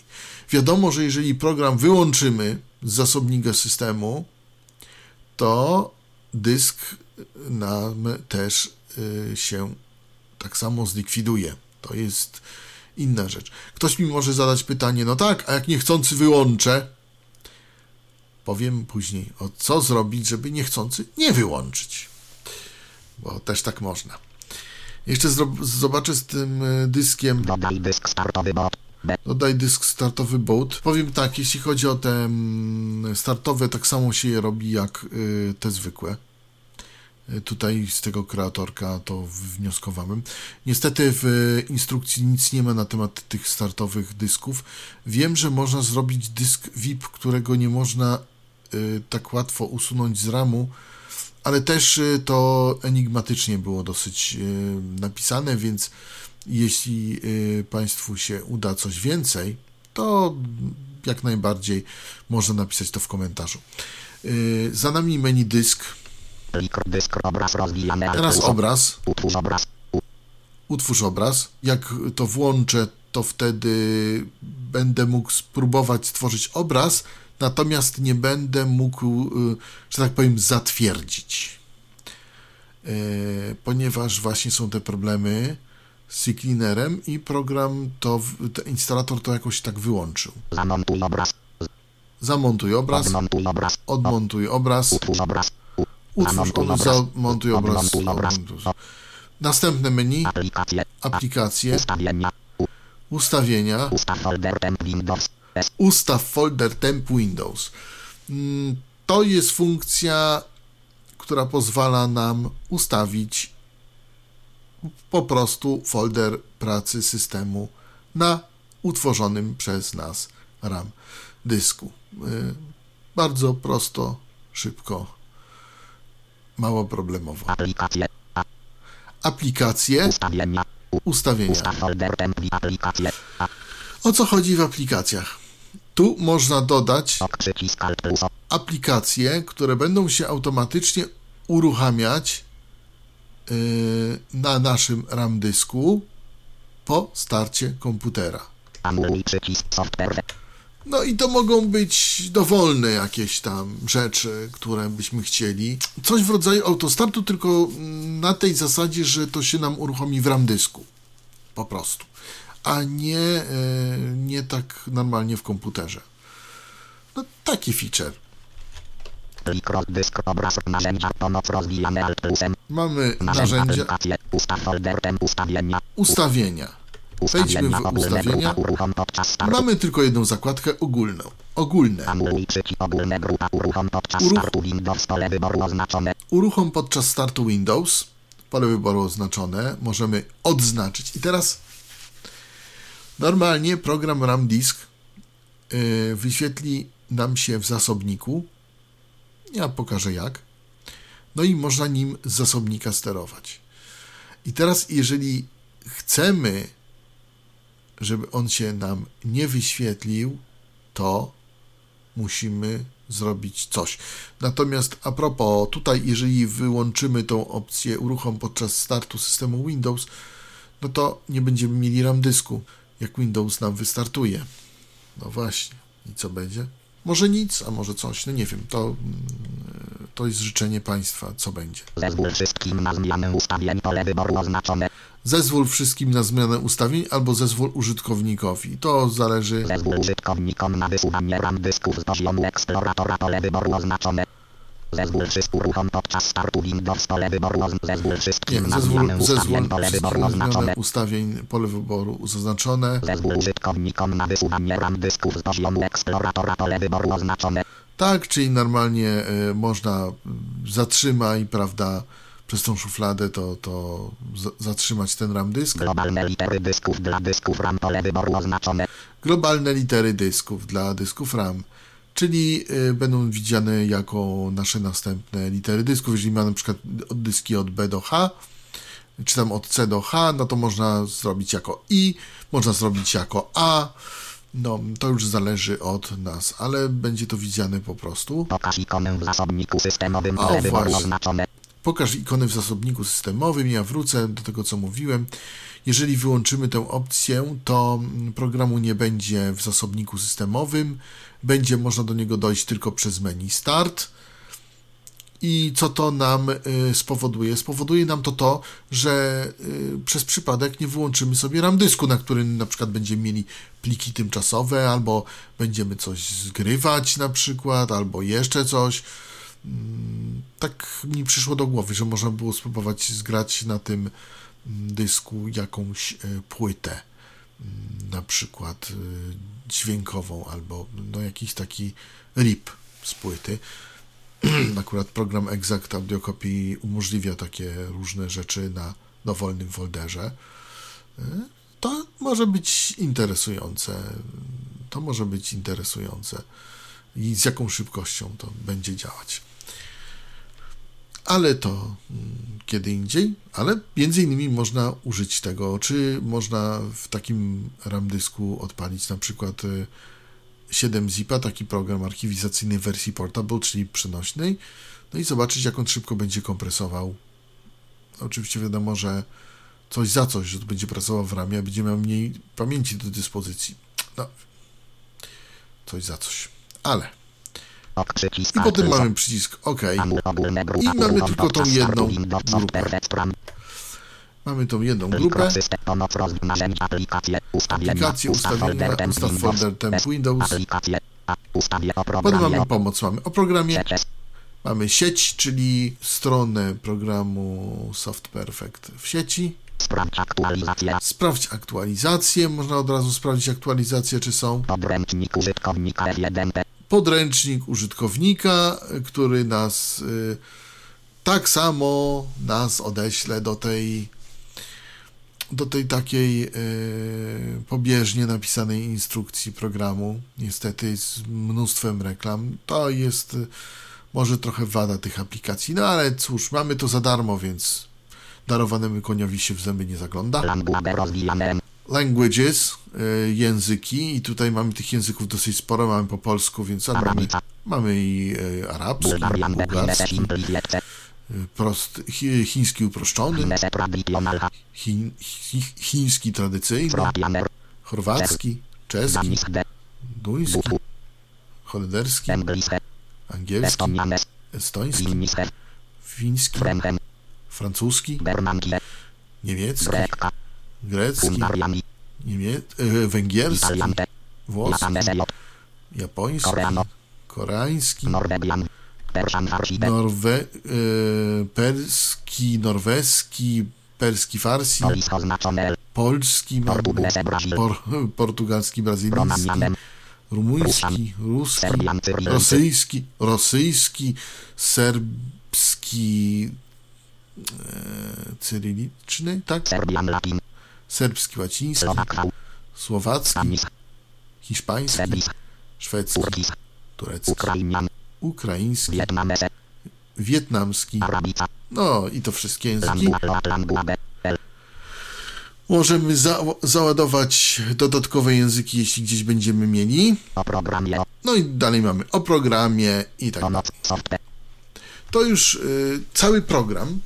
Wiadomo, że jeżeli program wyłączymy z zasobnika systemu, to dysk nam też y, się tak samo zlikwiduje. To jest inna rzecz. Ktoś mi może zadać pytanie, no tak, a jak niechcący wyłączę? Powiem później, o co zrobić, żeby niechcący nie wyłączyć. Bo też tak można. Jeszcze zobaczę z tym y, dyskiem. Dodaj dysk startowy bot. Dodaj dysk startowy boot. Powiem tak, jeśli chodzi o te mm, startowe, tak samo się je robi jak y, te zwykłe. Tutaj z tego kreatorka to wnioskowałem. Niestety w y, instrukcji nic nie ma na temat tych startowych dysków. Wiem, że można zrobić dysk VIP, którego nie można y, tak łatwo usunąć z ramu, ale też y, to enigmatycznie było dosyć napisane, więc jeśli Państwu się uda coś więcej, to jak najbardziej można napisać to w komentarzu. Za nami menu dysk, teraz obraz, Utwórz obraz. Utwórz obraz. Jak to włączę, to wtedy będę mógł spróbować stworzyć obraz, natomiast nie będę mógł, y, że tak powiem, zatwierdzić. Y, Ponieważ właśnie są te problemy z cleanerem i program to, instalator to jakoś tak wyłączył. Zamontuj obraz. Zamontuj obraz, Odmontuj obraz. odmontuj obraz, Utwórz obraz. Utwórz on, zamontuj obraz. Obraz. odmontuj. Następne menu, Aplikacje. aplikacje, Ustawienia. U- ustawienia, Ustaw folder temp Windows. S. ustaw folder temp Windows. Mm, To jest funkcja, która pozwala nam ustawić po prostu folder pracy systemu na utworzonym przez nas RAM dysku. Y, Bardzo prosto, szybko, mało problemowo. Aplikacje. Aplikacje, ustawienia. Ustawienia. O co chodzi w aplikacjach? Tu można dodać aplikacje, które będą się automatycznie uruchamiać yy, na naszym RAM dysku po starcie komputera. Anuluj przycisk software. No i to mogą być dowolne jakieś tam rzeczy, które byśmy chcieli. Coś w rodzaju autostartu, tylko na tej zasadzie, że to się nam uruchomi w RAM dysku. Po prostu. A nie, e, nie tak normalnie w komputerze. No taki feature. Plik obraz narzędzia pomoc rozwijane alt plusem. Mamy Narzędzia. Ustaw folder ustawienia. ustawienia. Ustawienia w ustawienia. Mamy tylko jedną zakładkę ogólną. Ogólne. Uruchom podczas startu Windows pole wyboru oznaczone. Możemy odznaczyć. I teraz normalnie program RAM Disk yy, wyświetli nam się w zasobniku. Ja pokażę jak. No i można nim z zasobnika sterować. I teraz, jeżeli chcemy, żeby on się nam nie wyświetlił, to musimy zrobić coś. Natomiast a propos, tutaj jeżeli wyłączymy tą opcję uruchom podczas startu systemu Windows, no to nie będziemy mieli RAM dysku, jak Windows nam wystartuje. No właśnie. I co będzie? Może nic, a może coś, no nie wiem. To, mm, to jest życzenie państwa, co będzie. Zezwól wszystkim na zmianę ustawień pole wyboru oznaczone. Zezwól wszystkim na zmianę ustawień albo zezwól użytkownikowi. To zależy. Zezwól użytkownikom na wysuwanie RAM dysków z poziomu eksploratora pole wyboru oznaczone. Zezwól wszystkim uruchom podczas startu Windows pole wyboru Zezwól Nie, wszystkim na zezwól, zmianę zezwól ustawień pole wyboru oznaczone. ustawień, pole wyboru zaznaczone. Zezwól użytkownikom na wysuwanie RAM dysków z poziomu eksploratora pole wyboru oznaczone. Tak, czyli normalnie y, można y, zatrzymaj, prawda, przez tą szufladę to, to zatrzymać ten RAM dysk. Globalne litery dysków dla dysków RAM pole wyboru oznaczone. Globalne litery dysków dla dysków RAM, czyli y, będą widziane jako nasze następne litery dysków. Jeżeli mamy na przykład od dyski od B do H, czy tam od C do H, no to można zrobić jako I, można zrobić jako A. No, to już zależy od nas, ale będzie to widziane po prostu. Pokaż ikonę w zasobniku systemowym O, pole wyboru oznaczone. Pokaż ikony w zasobniku systemowym. Ja wrócę do tego, co mówiłem. Jeżeli wyłączymy tę opcję, to programu nie będzie w zasobniku systemowym. Będzie można do niego dojść tylko przez menu Start. I co to nam y, spowoduje? Spowoduje nam to to, że y, przez przypadek nie wyłączymy sobie RAM dysku, na którym na przykład będziemy mieli pliki tymczasowe, albo będziemy coś zgrywać na przykład, albo jeszcze coś tak mi przyszło do głowy, że można było spróbować zgrać na tym mm, dysku jakąś e, płytę, mm, na przykład e, dźwiękową albo no, jakiś taki rip z płyty. Akurat program Exact Audio Copy umożliwia takie różne rzeczy na dowolnym folderze. E, To może być interesujące. To może być interesujące. I z jaką szybkością to będzie działać ale to mm, kiedy indziej, ale między innymi można użyć tego, czy można w takim RAM dysku odpalić na przykład y, 7-zipa, taki program archiwizacyjny w wersji portable, czyli przenośnej, no i zobaczyć jak on szybko będzie kompresował. Oczywiście wiadomo, że coś za coś, że to będzie pracował w ramie, a będzie miał mniej pamięci do dyspozycji. No, coś za coś. Ale. I potem mamy przycisk OK. I mamy tylko tą jedną grupę. Mamy tą jedną grupę. aplikacje ustawienia ustaw folder temp Windows Potem mamy pomoc, mamy o programie, mamy sieć, czyli stronę programu Soft Perfect w sieci. sprawdź aktualizację Sprawdź aktualizację, można od razu sprawdzić aktualizację, czy są. podręcznik użytkownika F1P podręcznik użytkownika, który nas y, tak samo nas odeśle do tej do tej takiej y, pobieżnie napisanej instrukcji programu. Niestety z mnóstwem reklam. To jest y, może trochę wada tych aplikacji, no ale cóż, mamy to za darmo, więc darowanemu koniowi się w zęby nie zagląda. Languages, y, języki. I tutaj mamy tych języków dosyć sporo, mamy po polsku, więc mamy, mamy i y, arabski, bułgarski, y, prost, chi, chiński uproszczony, chi, chiński tradycyjny, chorwacki, czeski, duński, holenderski, angielski, estoński, fiński, francuski, niemiecki. Grecki, niemie, e, węgierski, włoski, japoński, koreański. Norwe, e, perski, norweski, perski farsi, polski, por, portugalski, brazylijski, rumuński, ruski, rosyjski, rosyjski, serbski, e, cyriliczny, tak? Serbian Latin. Serbski, łaciński, słowacki, hiszpański, szwedzki, turecki, ukraiński, wietnamski, no i to wszystkie języki. Możemy za załadować dodatkowe języki, jeśli gdzieś będziemy mieli. No i dalej mamy o programie i tak dalej. To już y, cały program.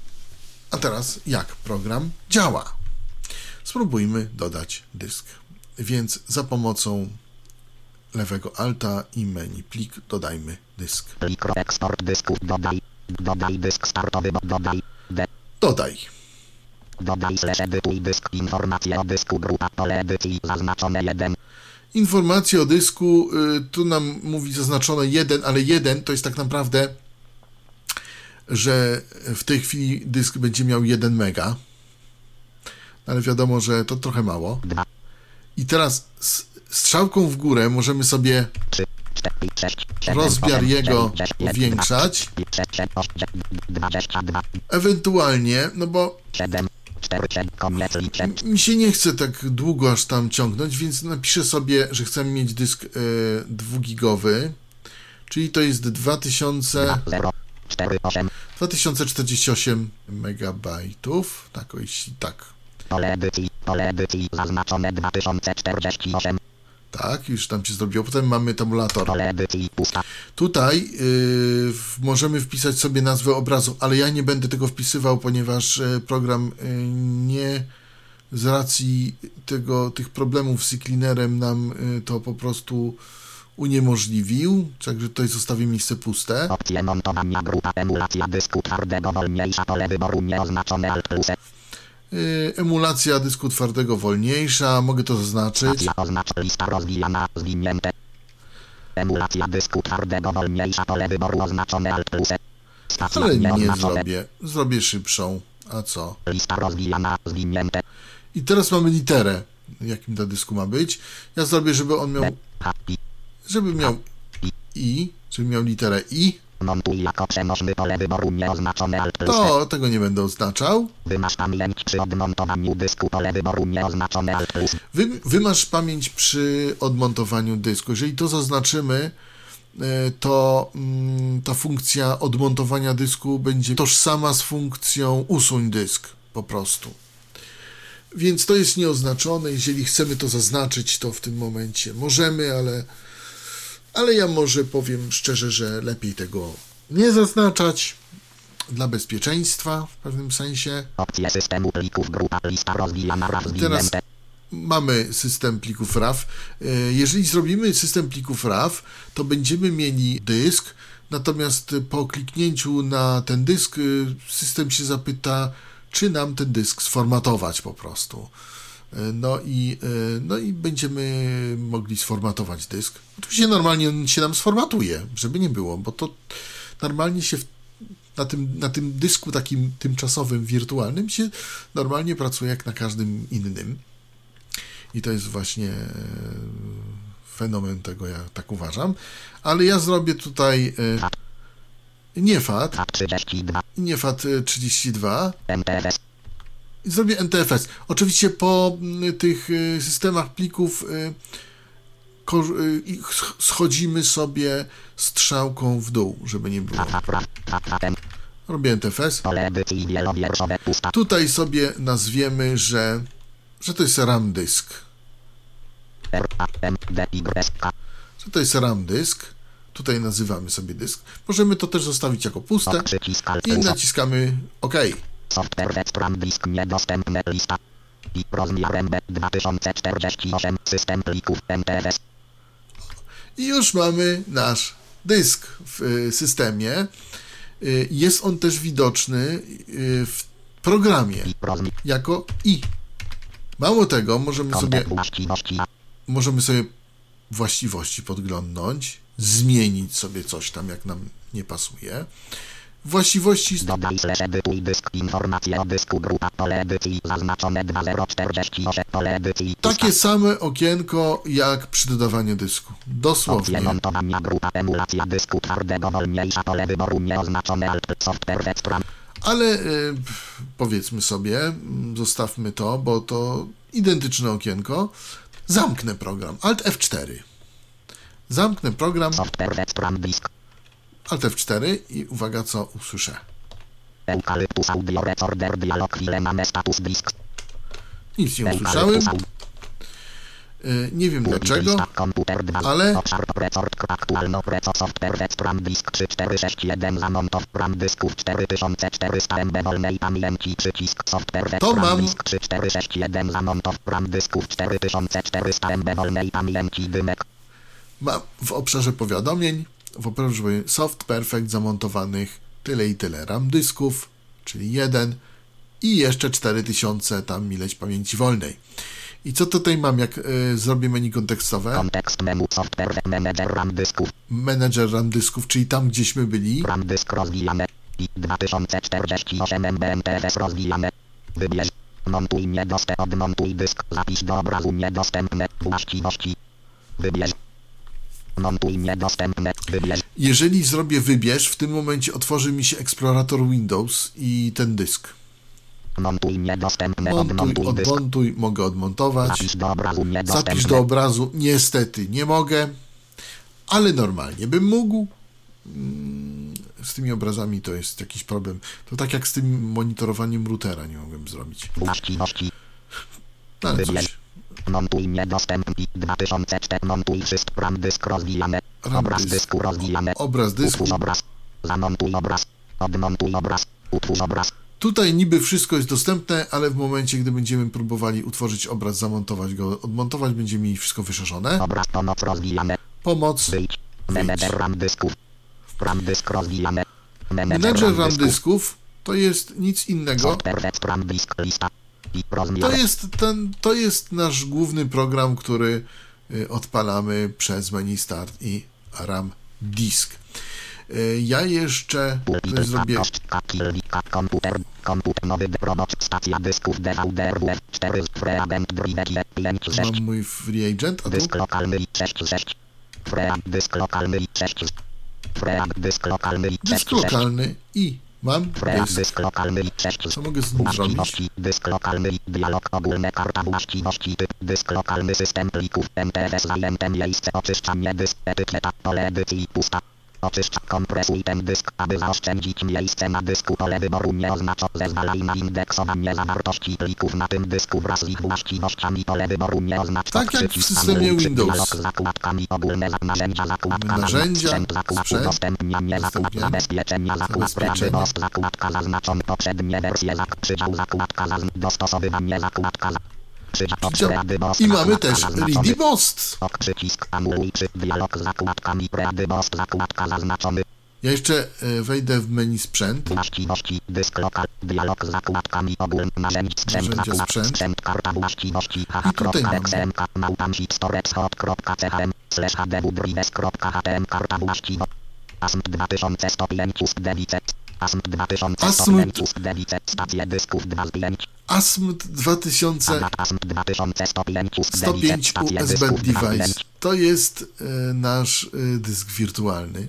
A teraz jak program działa? Spróbujmy dodać dysk. Więc za pomocą lewego alta i menu plik dodajmy dysk. Mikroeksport dysków. Dodaj. Dodaj dysk startowy. Dodaj. D. Dodaj. Dodaj slash edytuj dysk. Informacje o dysku. Grupa. Pole edycji. Zaznaczone 1. Informacje o dysku, y, tu nam mówi zaznaczone 1, ale 1 to jest tak naprawdę, że w tej chwili dysk będzie miał 1 mega. Ale wiadomo, że to trochę mało. 2. I teraz z strzałką w górę możemy sobie 3. 4. 6. 7. rozmiar 8, jego 9, 10, powiększać. 11, 22. Ewentualnie, no bo 7. 4. 7. Koniec liczeb. mi się nie chce tak długo aż tam ciągnąć, więc napiszę sobie, że chcemy mieć dysk y, 2-gigowy, czyli to jest 2000, 0. 4. 8. 2048 megabajtów. Tak, o jeśli tak. Pole edycji. Pole edycji. Zaznaczone 2048. Tak, już tam się zrobiło. Potem mamy tabulator. Tutaj yy, możemy wpisać sobie nazwę obrazu, ale ja nie będę tego wpisywał, ponieważ e, program e, nie z racji tego, tych problemów z cleanerem nam e, to po prostu uniemożliwił, także tutaj zostawię miejsce puste. Opcje montowania. Grupa. Emulacja dysku twardego. Wolniejsza. Pole wyboru. Nieoznaczone Alt plus. E, Emulacja dysku twardego wolniejsza, mogę to zaznaczyć. Oznacz lista rozwijana. Zwinięte. Emulacja dysku twardego. Wolniejsza. Pole wyboru. Oznaczone Alt plus. Stacja Ale nie zrobię, zrobię szybszą. A co? Lista rozwijana. Zwinięte. I teraz mamy literę, jakim na dysku ma być. Ja zrobię, żeby on miał. I. żeby miał i, żeby miał literę i. Montuj jako przenośny pole wyboru. Nieoznaczone Alt plus. To tego nie będę oznaczał. Wymasz pamięć przy odmontowaniu dysku. Pole wyboru. Nieoznaczone Alt plus. Wy, wymasz pamięć przy odmontowaniu dysku. Jeżeli to zaznaczymy, e, to mm, ta funkcja odmontowania dysku będzie tożsama z funkcją usuń dysk po prostu. Więc to jest nieoznaczone. Jeżeli chcemy to zaznaczyć, to w tym momencie możemy, ale, ale ja może powiem szczerze, że lepiej tego nie zaznaczać dla bezpieczeństwa w pewnym sensie. Opcje systemu plików. Grupa. Lista rozwijana. Raz. Teraz mamy system plików RAW. E, Jeżeli zrobimy system plików RAW, to będziemy mieli dysk, natomiast po kliknięciu na ten dysk y, system się zapyta, czy nam ten dysk sformatować po prostu. E, No i, e, no i będziemy mogli sformatować dysk. Oczywiście normalnie on się nam sformatuje, żeby nie było, bo to normalnie się w na tym, na tym dysku takim tymczasowym, wirtualnym się normalnie pracuje jak na każdym innym. I to jest właśnie e, fenomen tego, ja tak uważam. Ale ja zrobię tutaj nie FAT, FAT32, nie FAT y, 32 NTFS, i zrobię NTFS. Oczywiście po mm, tych y, systemach plików y, y, schodzimy sobie strzałką w dół, żeby nie było. Robię NTFS. Tutaj sobie nazwiemy, że, że to jest RAM dysk. Że to jest RAM dysk. Tutaj nazywamy sobie dysk. Możemy to też zostawić jako puste i naciskamy OK. Software Vectram disk niedostępne, lista, i rozmiar MB 2048, system plików, NTFS, I już mamy nasz dysk w y, systemie. Y, Jest on też widoczny y, w programie jako i. Mało tego, możemy sobie, możemy sobie właściwości podglądnąć, zmienić sobie coś tam, jak nam nie pasuje. Właściwości Dodaj slash edytuj dysk, informacje o dysku, grupa, pole edycji, zaznaczone 2048, pole edycji, takie same okienko jak przy dodawaniu dysku. Dosłownie. montowania grupa emulacja dysku twardego wolniejsza pole wyboru nieoznaczone alt software Ale y, powiedzmy sobie, mm, zostawmy to, bo to identyczne okienko. Zamknę program. Alt F4. Zamknę program. software disk Alt F4 i uwaga, co usłyszę. Eucalyptus audio recorder dialog ile mamy status disk Nic nie usłyszałem. Y, nie wiem dlaczego. lista komputer 2 ale- obszar record aktualno preco software Vectram disk 3461 zamontow RAM dysków 4400 MB wolnej pamięci przycisk software Vectram mam. disk 3461 zamontow RAM dysków 4400 MB wolnej pamięci dymek Mam w obszarze powiadomień, w obszarze Soft Perfect zamontowanych tyle i tyle RAM dysków, czyli jeden i jeszcze 4000 tam ileś pamięci wolnej. I co tutaj mam, jak y, zrobię menu kontekstowe? kontekst menu software manager RAM dysków Manager RAM dysków, czyli tam gdzieśmy byli. RAM dysk rozwijane. I 2048 MB MTFS rozwijane. Wybierz. Montuj niedostępny. Odmontuj dysk. Zapisz do obrazu niedostępne. Właściwości. Wybierz. Montuj niedostępne. Wybierz. Jeżeli zrobię wybierz, w tym momencie otworzy mi się eksplorator Windows i ten dysk. Montuj niedostępne. Montuj, Odmontuj mogę odmontować. Zapisz do obrazu Zapisz do obrazu, niestety nie mogę, ale normalnie bym mógł. Mm, Z tymi obrazami to jest jakiś problem. To tak jak z tym monitorowaniem routera nie mogłem zrobić. Właściwości. No, ale coś. Montuj niedostępny. 2004. Montuj wszystko. RAM dysk rozwijane. Obraz dysk. dysku rozwijane. Obraz dysku. Utwórz obraz. Zamontuj obraz. Odmontuj obraz. Utwórz obraz. Tutaj niby wszystko jest dostępne, ale w momencie, gdy będziemy próbowali utworzyć obraz, zamontować go, odmontować, będzie mi wszystko wyszerzone. Obraz pomoc rozwijane. Pomoc. Wyjdź. Menedżer RAM dysków. RAM dysk rozwijane. Menedżer RAM dysków. to jest nic innego. Software RAM disk lista. To jest, ten, to jest nasz główny program, który y, odpalamy przez menu Start i RAM Disk. Y, Ja jeszcze zrobię. Kostka, kilka, komputer, komputer, nowy robot, stacja dysków DVD, RWF, 4, Freaband, Drive, 5, 6, mam mój free agent, a tu? Dysk lokalny i 6, 6, Freab, dysk lokalny i 6, Freab, dysk lokalny i 6, dysk 6, lokalny i mam Freab, dysk. dysk lokalny i 6, Co mogę z nim zrobić? Dysk lokalny, dialog ogólne, karta właściwości, typ, dysk lokalny, system plików, MTS zajęte miejsce, oczyszczanie dysk, etykieta, pole edycji, pusta. Oczyszcza, kompresuj ten dysk, aby zaoszczędzić miejsce na dysku. Pole wyboru nie oznacza, zezwalaj na indeksowanie zawartości plików na tym dysku wraz z ich właściwościami. Pole wyboru nie oznacza Tak jak w systemie Windows. Zakładkami ogólne narzędzia, zakładka Narzędzia, sprzęt, zakład sprzęt, udostępnianie, zakład udostępnianie, zabezpieczenia, zakład zabezpieczenia. preadybost, zakładka zaznaczony poprzednie wersje, zak, przydział, zakładka zazn, dostosowywanie, zakładka I mamy też. Ready Most. Ja jeszcze e, wejdę w menu sprzęt. Właściwości, dysk lokal, dialog z zakładkami ogólne, narzędzi, sprzęt, zakład, sprzęt. karta właściwości, hh.xmk, małpamsik, storage.chm, slash hdwdrives.htm, karta właściwości, ASMP 2105 ust device, 2105 ust device, stacje dysków 2 z 5, ASMT 2000 ASMP 2105 ust 105 device, stacje USB dysków 2 z device. 5, To jest e, nasz e, dysk wirtualny.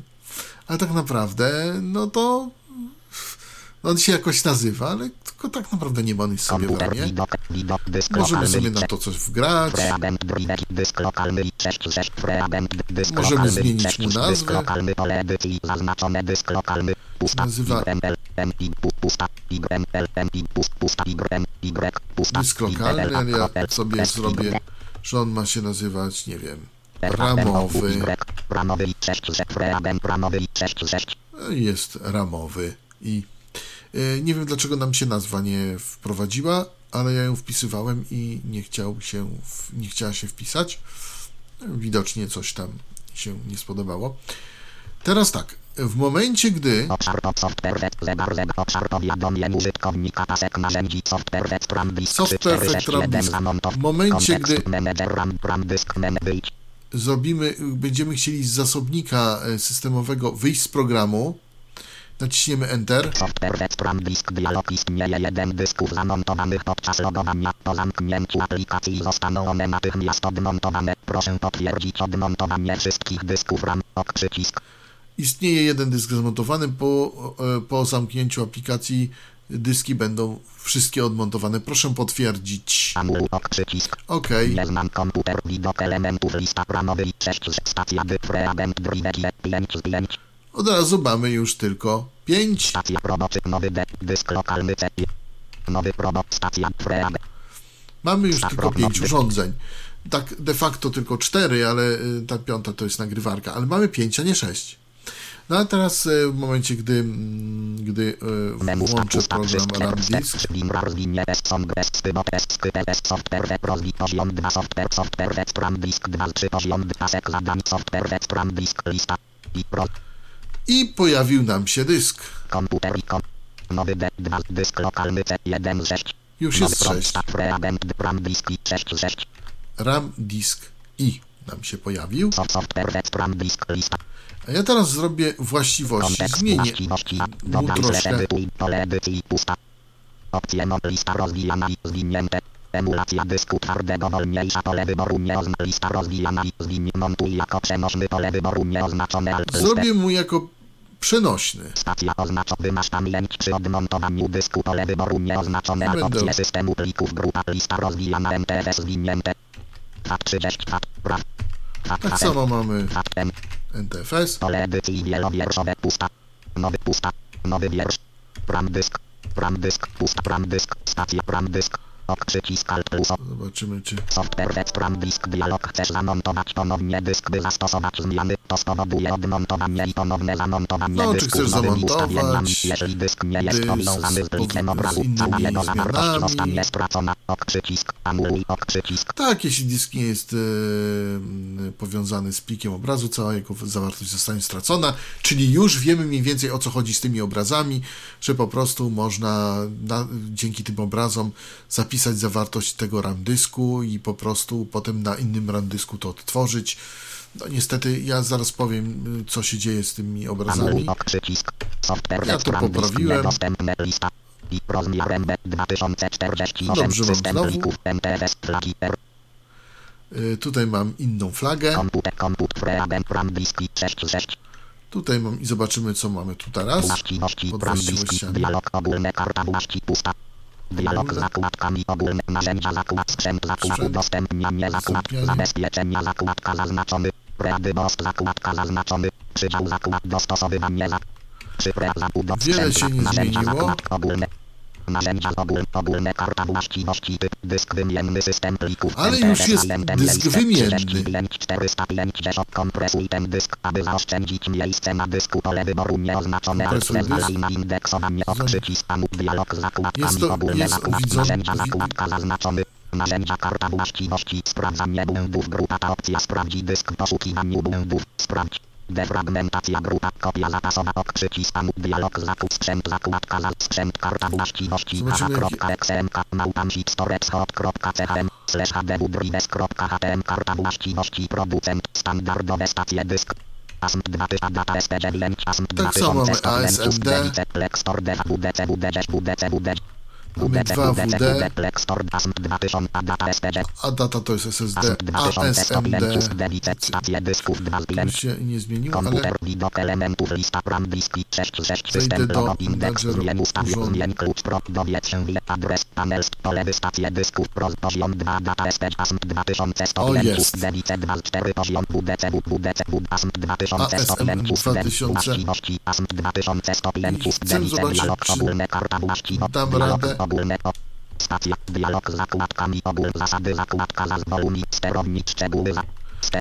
Ale tak naprawdę, no to no on się jakoś nazywa, ale tylko tak naprawdę nie ma nic sobie w ramie. Możemy sobie na to coś wgrać. Preabent drive, dysk lokalny, 66, preabent, dysk Możemy zmienić 66, mu nazwę. Nazywa- Y, Dysk lokalny, ale ja sobie S, zrobię, Y, że on ma się nazywać, nie wiem, RAMowy, ramowy. Y, ramowy, 66, preabent, ramowy, 66, jest ramowy i nie wiem dlaczego nam się nazwa nie wprowadziła, ale ja ją wpisywałem i nie chciał się, nie chciała się wpisać. Widocznie coś tam się nie spodobało. Teraz tak, w momencie gdy Obszar pod software web, zegar zeb, obszar powiadomień użytkownika, pasek narzędzi, software web, RAM disk, Software 3, 4, web, 6, RAM 1, disk. zamontow, W momencie, gdy- zrobimy, będziemy chcieli z zasobnika e, systemowego wyjść z programu, naciśniemy Enter. Software disk, dialog istnieje jeden dysków zamontowanych podczas logowania. Po zamknięciu aplikacji zostaną one natychmiast odmontowane. Proszę potwierdzić odmontowanie wszystkich dysków RAM. Ok przycisk. Istnieje jeden dysk zamontowany. Po, e, po zamknięciu aplikacji dyski będą wszystkie odmontowane. Proszę potwierdzić. Ok. Nie znam komputer widok elementów lista ramowy 6 stacja dy preabent drive 5 z 5 Od razu mamy już tylko 5. stacja roboczy nowy D dysk lokalny C nowy robot stacja preabent Mamy już tylko 5 urządzeń. Tak de facto tylko 4, ale y, ta piąta to jest nagrywarka, ale mamy 5, a nie 6. No a teraz y, w momencie, gdy, mm, gdy y, włączę program wszystkie RAM Disk, teksty Limra rozwinie test song best tybo test skype test software web rozwij poziom 2 software i pojawił nam się dysk. komputer i kom nowy D 2 dysk lokalny C 1 z 6 Już jest prompt 6. start preabent RAM disk i 6 z 6 RAM Disk I nam się pojawił. A ja teraz zrobię właściwości. Zmienię mu troszkę. Opcje lista rozwijana i zwinięte. Emulacja dysku twardego wolniejsza pole wyboru. Lista rozwijana i zwinię. Montuj jako przenośny pole wyboru. Zrobię mu jako przenośny. Stacja oznacza wymasz pamięć przy odmontowaniu dysku pole wyboru nieoznaczone. Alt Będę- systemu plików grupa lista rozwijana MTF zwinięte. FAT 30 FAT praw. FAT Tak samo mamy. NTFS. Pole edycji wielowierszowe pusta. Nowy pusta. Nowy wiersz. Pram dysk. Pram dysk. Pusta pram dysk. Stacja pram dysk. Przycisk alt plus. Zobaczymy, czy Software web pram disk dialog. Chcesz zamontować ponownie dysk, by zastosować zmiany. To spowoduje odmontowanie i ponowne zamontowanie No, czy dysku chcesz z nowymi zamontować. Jeżeli dysk nie jest powiązany z plikiem obrazu, cała jego zawartość zostanie stracona. Ok przycisk. Anuluj ok przycisk. Tak, jeśli dysk nie jest e, powiązany z plikiem obrazu, cała jego zawartość zostanie stracona, czyli już wiemy mniej więcej o co chodzi z tymi obrazami, że po prostu można na, dzięki tym obrazom zapisać zawartość tego RAM dysku i po prostu potem na innym RAM dysku to odtworzyć. No niestety ja zaraz powiem, y, co się dzieje z tymi obrazami. Ja to poprawiłem. 2048 Dobrze, mam znowu. Y, Tutaj mam inną flagę. komputer komput preabent RAM diski 66 Tutaj mam i zobaczymy, co mamy tu teraz. Pod właściwościami. dialog ogólne karta właści pusta Dialog z zakładkami ogólne narzędzia zakład sprzęt zakład udostępnianie zakład zabezpieczenia zakładka zaznaczony. Ready bost zakładka zaznaczony. Przydział zakład dostosowywanie za Szyfra zabudów Wiele sprzęt, się nie zmieniło. Narzędzia ogólne, ogólne karta właściwości typ dysk wymienny system plików Ale już jest dysk wymienny. 35 405 Rzeszok kompresuj ten dysk, aby zaoszczędzić miejsce na dysku. Pole wyboru nieoznaczone alt zezwalaj na indeksowanie ok przycisk anu dialog zakładkami ogólne zakład narzędzia zakładka zaznaczony. Narzędzia karta właściwości sprawdzanie błędów. Grupa ta opcja sprawdzi dysk w poszukiwaniu błędów. Sprawdź Defragmentacja grupa kopia zapasowa ok przycisk dialog zakup sprzęt zakładka za sprzęt karta właściwości kawa.xmk małpam storexhot.chm slash hdwdrives.htm karta właściwości producent standardowe stacje dysk ASMP 2000 data SP9 ASMP Tak samo mamy 2100 ASMD. Lextor DWDC WDC WDC WDC Mamy 2WD, Plextor Asm 2000 data SPG a data to jest SSD Asm 2000 stop ASMD. Ventus Delicet stacje dysków 2 z To się nie zmieniło, ale widok elementów lista RAM diski 66 Zejdę system do menadżeru zmień ustawił zmień klucz pro dowiedz się wie adres panel pole stacje dysków pro poziom 2 data SPG ASM 2100 O, Ventus jest. Delice 2 z 4 poziom WDC WDC ASM 2100 ASM Ventus 2000. właściwości ASM 2100 Ventus chcę Delice zobaczyć, dialog ogólne karta właściwości dam radę. Ogólne o Stacja, dialog z zakładkami, ogól, zasady, zakładka, zazwoluni, sterownik, szczegóły, za...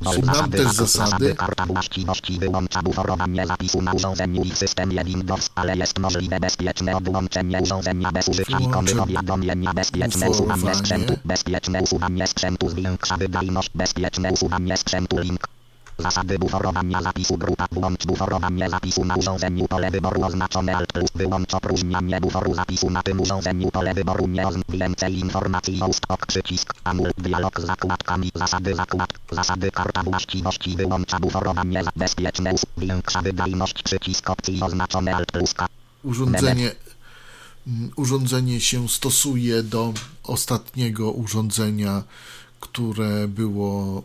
Mam zasady, też zasady. karta właściwości, wyłącza buforowanie zapisu na urządzeniu i systemie Windows, ale jest możliwe bezpieczne odłączenie urządzenia bez użycia ikony powiadomienia, bezpieczne usuwanie sprzętu, bezpieczne usuwanie sprzętu, zwiększa wydajność, bezpieczne usuwanie sprzętu, link. Zasady buforowania zapisu grupa włącz buforowanie zapisu na urządzeniu pole wyboru oznaczone Alt plus wyłącz opróżnianie buforu zapisu na tym urządzeniu pole wyboru nie oznacz więcej informacji o ustok przycisk anul dialog z zakładkami zasady zakład zasady karta właściwości wyłącza buforowanie bezpieczne większa wydajność przycisk opcji oznaczone Alt plus K urządzenie, mm, urządzenie się stosuje do ostatniego urządzenia, które było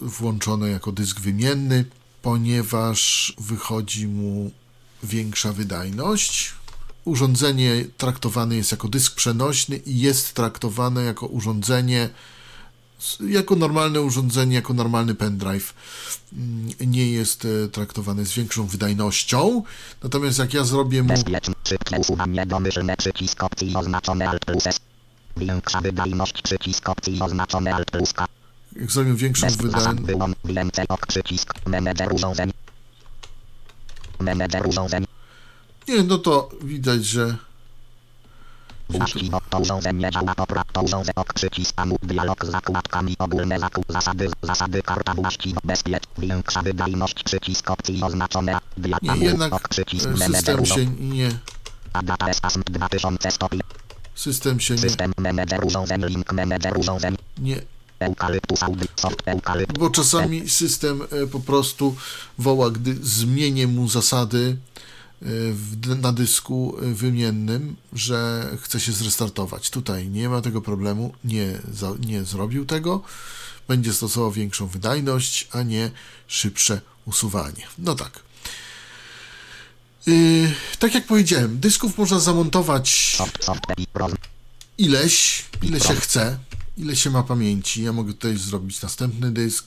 włączone jako dysk wymienny, ponieważ wychodzi mu większa wydajność. Urządzenie traktowane jest jako dysk przenośny i jest traktowane jako urządzenie, jako normalne urządzenie, jako normalny pendrive. Mm, Nie jest e, traktowane z większą wydajnością. Natomiast jak ja zrobię mu usuwanie domyślne przycisk opcji oznaczone Alt plus S większa wydajność przycisk opcji oznaczone Alt plus K jak zrobię większą wydajność, więcej ok przycisk. Menedżer urządzeń. Menedżer urządzeń. Nie, no to widać, że Właściwo to urządzenie działa. Poprawnie. To urządzenie ok przycisk amu dialog z zakładkami. Ogólne zakup zasady zasady karta bezpiecz większa wydajność przycisk opcji oznaczone. Ok przycisk e, menedżer urządzeń. nie, a data jest ASM 2100 system się nie, system menedżer urządzeń link menedżer urządzeń nie, eukalyptus audi soft eukalyptus bo czasami system e, po prostu woła, gdy zmienię mu zasady e, na dysku e, wymiennym, że chce się zrestartować. Tutaj nie ma tego problemu, nie, za, nie zrobił tego, będzie stosował większą wydajność, a nie szybsze usuwanie. No tak. Yy, tak jak powiedziałem, dysków można zamontować ileś, ile się chce, ile się ma pamięci. Ja mogę tutaj zrobić następny dysk.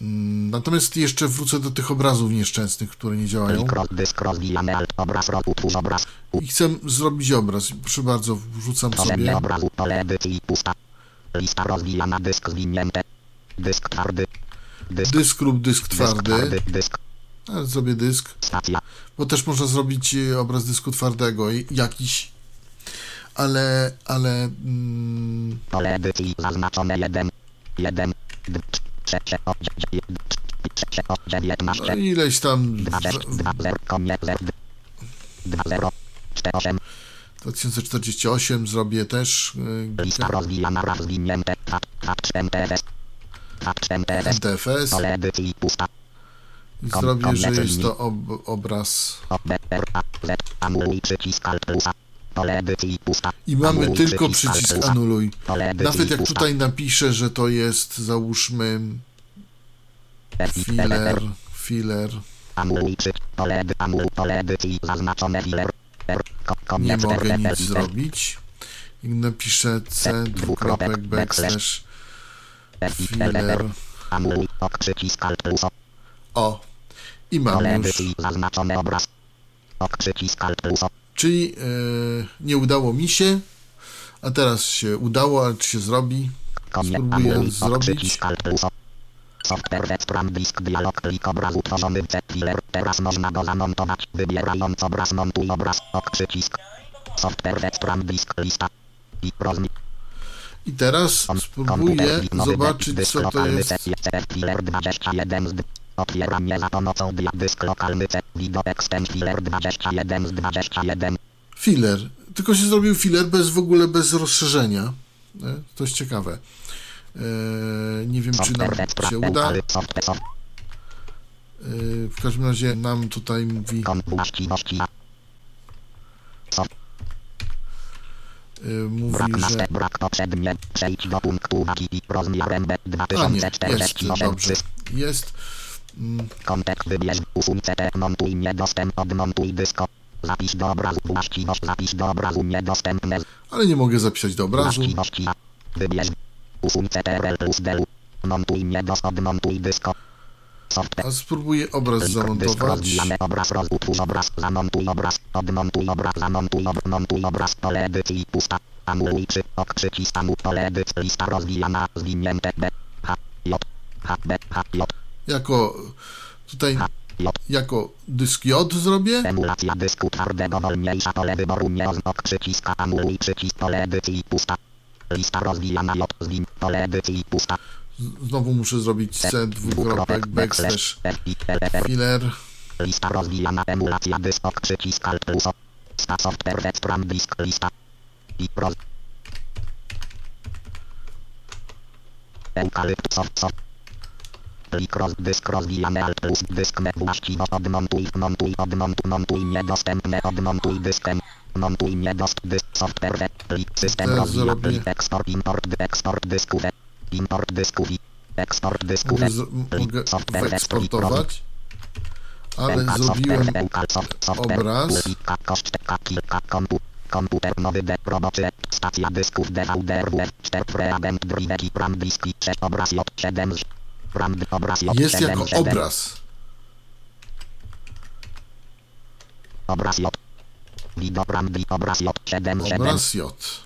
Mm, Natomiast jeszcze wrócę do tych obrazów nieszczęsnych, które nie działają. I chcę zrobić obraz. Proszę bardzo, wrzucam sobie. lista rozwijana dysk zwinięte dysk twardy dysk Dysk lub dysk dysk twardy. dysk A, Zrobię dysk, bo też można zrobić e, obraz dysku twardego i- jakiś. Ale, ale mm, Pole edycji zaznaczone 1, 1, 3, 3, 19, no, ileś tam 2, 6, 2, 0, koniec, 2, 0, 4, 8, 2048 zrobię też e, lista rozwijana raz zwinięte, tat, tat, MTFS, tat, MTFS, NTFS pole edycji pusta, i kom- zrobię, że jest to ob, obraz. I mamy tylko przycisk anuluj. Nawet jak tutaj napiszę, że to jest załóżmy filler, filler, nie mogę nic zrobić. I napiszę c dwukropek backslash filler. O, i pole mam już. zaznaczony obraz. Plus Czyli e, nie udało mi się, a teraz się udało, ale czy się zrobi? Spróbuję zrobić. Software Westram Disk Dialog Plik obraz utworzony w C-Filer. Teraz można go zamontować. Wybierając obraz montuj obraz. Ok przycisk. Software Westram Disk lista. I rozmi I teraz spróbuję zobaczyć, co to jest. Filer 21 z Otwieranie za pomocą dia dysk lokalny C. Video extend filer 21 z 21. Filler. Tylko się zrobił filler bez w ogóle bez rozszerzenia. E, To jest ciekawe. E, nie wiem, czy nam się uda. Eukaly- Software soft E, w każdym razie nam tutaj mówi kom właściwości. Soft y, mówi, Brak że... brak poprzednie. Przejdź do punktu uwagi i rozmiarem B A nie, jest, 2048. dobrze. Jest. Mm, Kontek wybierz, usuń CT, montuj niedostęp, odmontuj dysko. Zapisz do obrazu, właściwość, zapisz do obrazu niedostępne. ale nie mogę zapisać do obrazu. Właściwości, wybierz, usuń CTRL plus DL. Montuj niedos, odmontuj dysko. Software. A spróbuję obraz zamontować. obraz, rozutwórz obraz, zamontuj obraz, odmontuj obraz, zamontuj obraz, montuj obraz, pole edycji, pusta, anuluj przy, ok, przycisk, anul, pole edycji, lista rozwijana, zwinięte, B, H, J, H, B, H, J, Jako tutaj jako dysk J zrobię. emulacja dysku twardego, wolniejsza, pole wyboru, nie oznok, przycisk, anuluj przycisk, pole edycji, pusta, lista rozwijana, J, zwin, pole edycji, pusta, Z- Znowu muszę zrobić C dwukropek backslash filler. Lista rozwijana emulacja dysk przycisk alt plus. Sta software Vectram disk lista. I roz... Eukalypt soft soft. Plik roz dysk rozwijany alt plus dysk me właściwo odmontuj montuj odmontuj montuj niedostępne odmontuj dyskem. Montuj niedost dysk software plik system rozwija plik eksport import eksport dysku we. Import dysku i. Eksport z, Plik software wyeksportować. Ale zrobiłem obraz. Komputer nowy D, roboczy, stacja dysków DVD, RWF, 4 preagent, drive i RAM diski, 6 obraz J7, RAM obraz J7, Jest jako 7, obraz. obraz J, widok RAM, di- obraz J7, 7, Obraz J.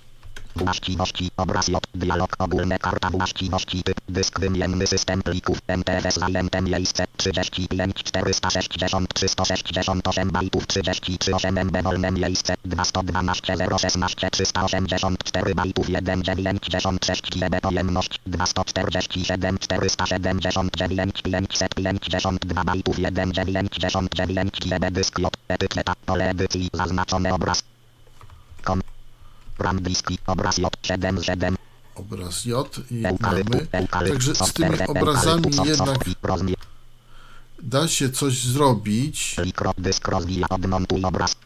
Właściwości, obraz J, dialog ogólne, karta właściwości, typ, dysk wymienny, system plików, MTS zajęte miejsce, 35, 460, 368 bajtów, 33, 8 MB wolne miejsce, 212, 016, 384 bajtów, 1, 96 GB pojemność, 247, 479, 552 bajtów, 1, 99 GB dysk J, etykieta, pole edycji, zaznaczony obraz. Kom. RAM obraz J7, 7, Obraz J i mamy. Także z tymi obrazami jednak da się coś zrobić. Odmontuj obraz,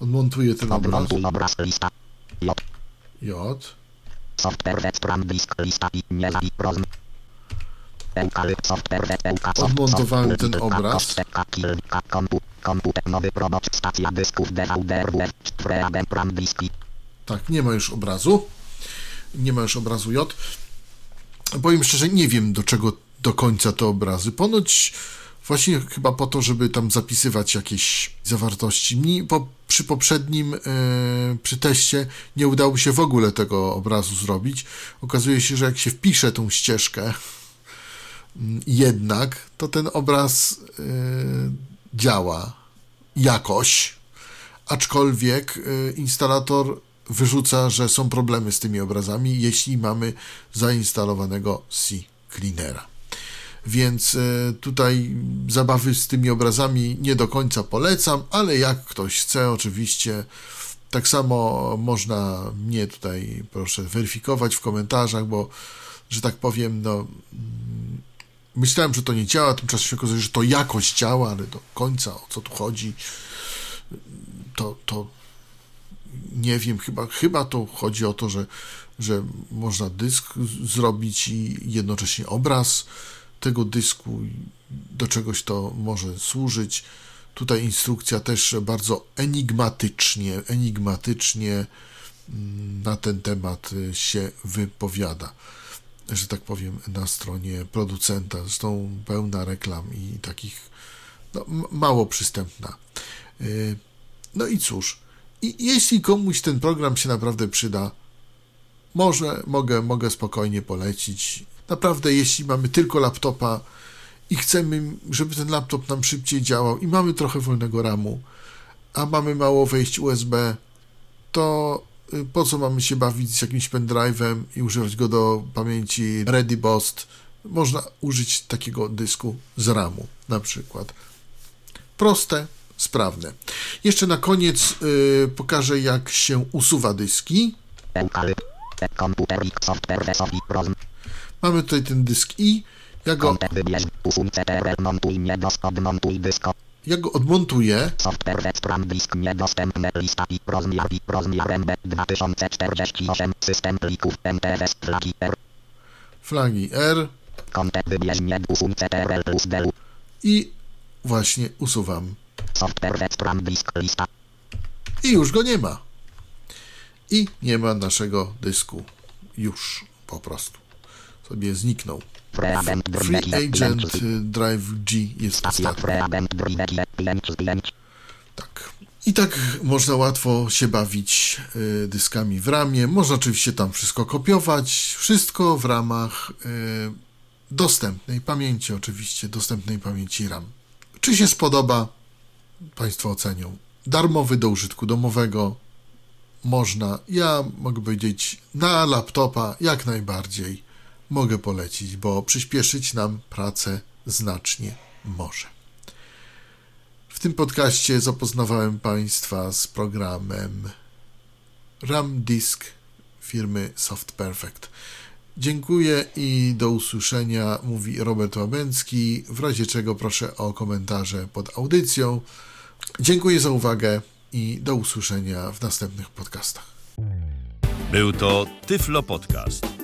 Odmontuję ten obraz. odmontuj obraz, lista, J, J. software, Vectram, disk, lista i nie i rozm... Eukalypt, software, vet, euka, soft, Odmontowałem ten obraz. kostka, kilka, kompu, komputer, nowy robot, stacja dysków, DVD, RWF, 4 RAM diski, Tak, nie ma już obrazu. Nie ma już obrazu J. Powiem szczerze, nie wiem do czego do końca te obrazy. Ponoć właśnie chyba po to, żeby tam zapisywać jakieś zawartości. Mi po, przy poprzednim, e, przy teście nie udało się w ogóle tego obrazu zrobić. Okazuje się, że jak się wpisze tą ścieżkę jednak, to ten obraz e, działa jakoś, aczkolwiek y, instalator wyrzuca, że są problemy z tymi obrazami, jeśli mamy zainstalowanego C Cleanera. Więc y, tutaj zabawy z tymi obrazami nie do końca polecam, ale jak ktoś chce, oczywiście tak samo można mnie tutaj proszę weryfikować w komentarzach, bo że tak powiem, no myślałem, że to nie działa, tymczasem się okazuje, że to jakoś działa, ale do końca o co tu chodzi, to, to nie wiem, chyba, chyba to chodzi o to, że, że można dysk zrobić i jednocześnie obraz tego dysku, do czegoś to może służyć. Tutaj instrukcja też bardzo enigmatycznie, enigmatycznie mm, na ten temat y, się wypowiada, że tak powiem, na stronie producenta. Zresztą pełna reklam i takich no, mało przystępna. Y, No i cóż, i jeśli komuś ten program się naprawdę przyda, może mogę, mogę spokojnie polecić. Naprawdę, jeśli mamy tylko laptopa i chcemy, żeby ten laptop nam szybciej działał i mamy trochę wolnego RAMu, a mamy mało wejść USB, to po co mamy się bawić z jakimś pendrive'em i używać go do pamięci ReadyBoost? Można użyć takiego dysku z RAMu na przykład. Proste, sprawne. Jeszcze na koniec y, pokażę, jak się usuwa dyski. Mamy tutaj ten dysk I. Ja go odmontuj dysko. Ja go odmontuję. Software Disk niedostępne lista i rozmiar i rozmiar MB 2048 system plików flagi R Flagi R kontek usuń CTRL plus i właśnie usuwam. software Disk lista I już go nie ma. I nie ma naszego dysku. Już po prostu. Sobie zniknął. Free Agent y, Drive G jest ostatni. Preagent Drive 5 5 Tak. I tak można łatwo się bawić y, dyskami w ramie. Można oczywiście tam wszystko kopiować. Wszystko w ramach y, dostępnej pamięci, oczywiście, dostępnej pamięci RAM. Czy się spodoba? Państwo ocenią. Darmowy do użytku domowego. Można, ja mogę powiedzieć, na laptopa jak najbardziej mogę polecić, bo przyspieszyć nam pracę znacznie może. W tym podcaście zapoznawałem Państwa z programem RAM Disk firmy Soft Perfect. Dziękuję i do usłyszenia, mówi Robert Łabęcki. W razie czego proszę o komentarze pod audycją. Dziękuję za uwagę i do usłyszenia w następnych podcastach. Był to Tyflo Podcast.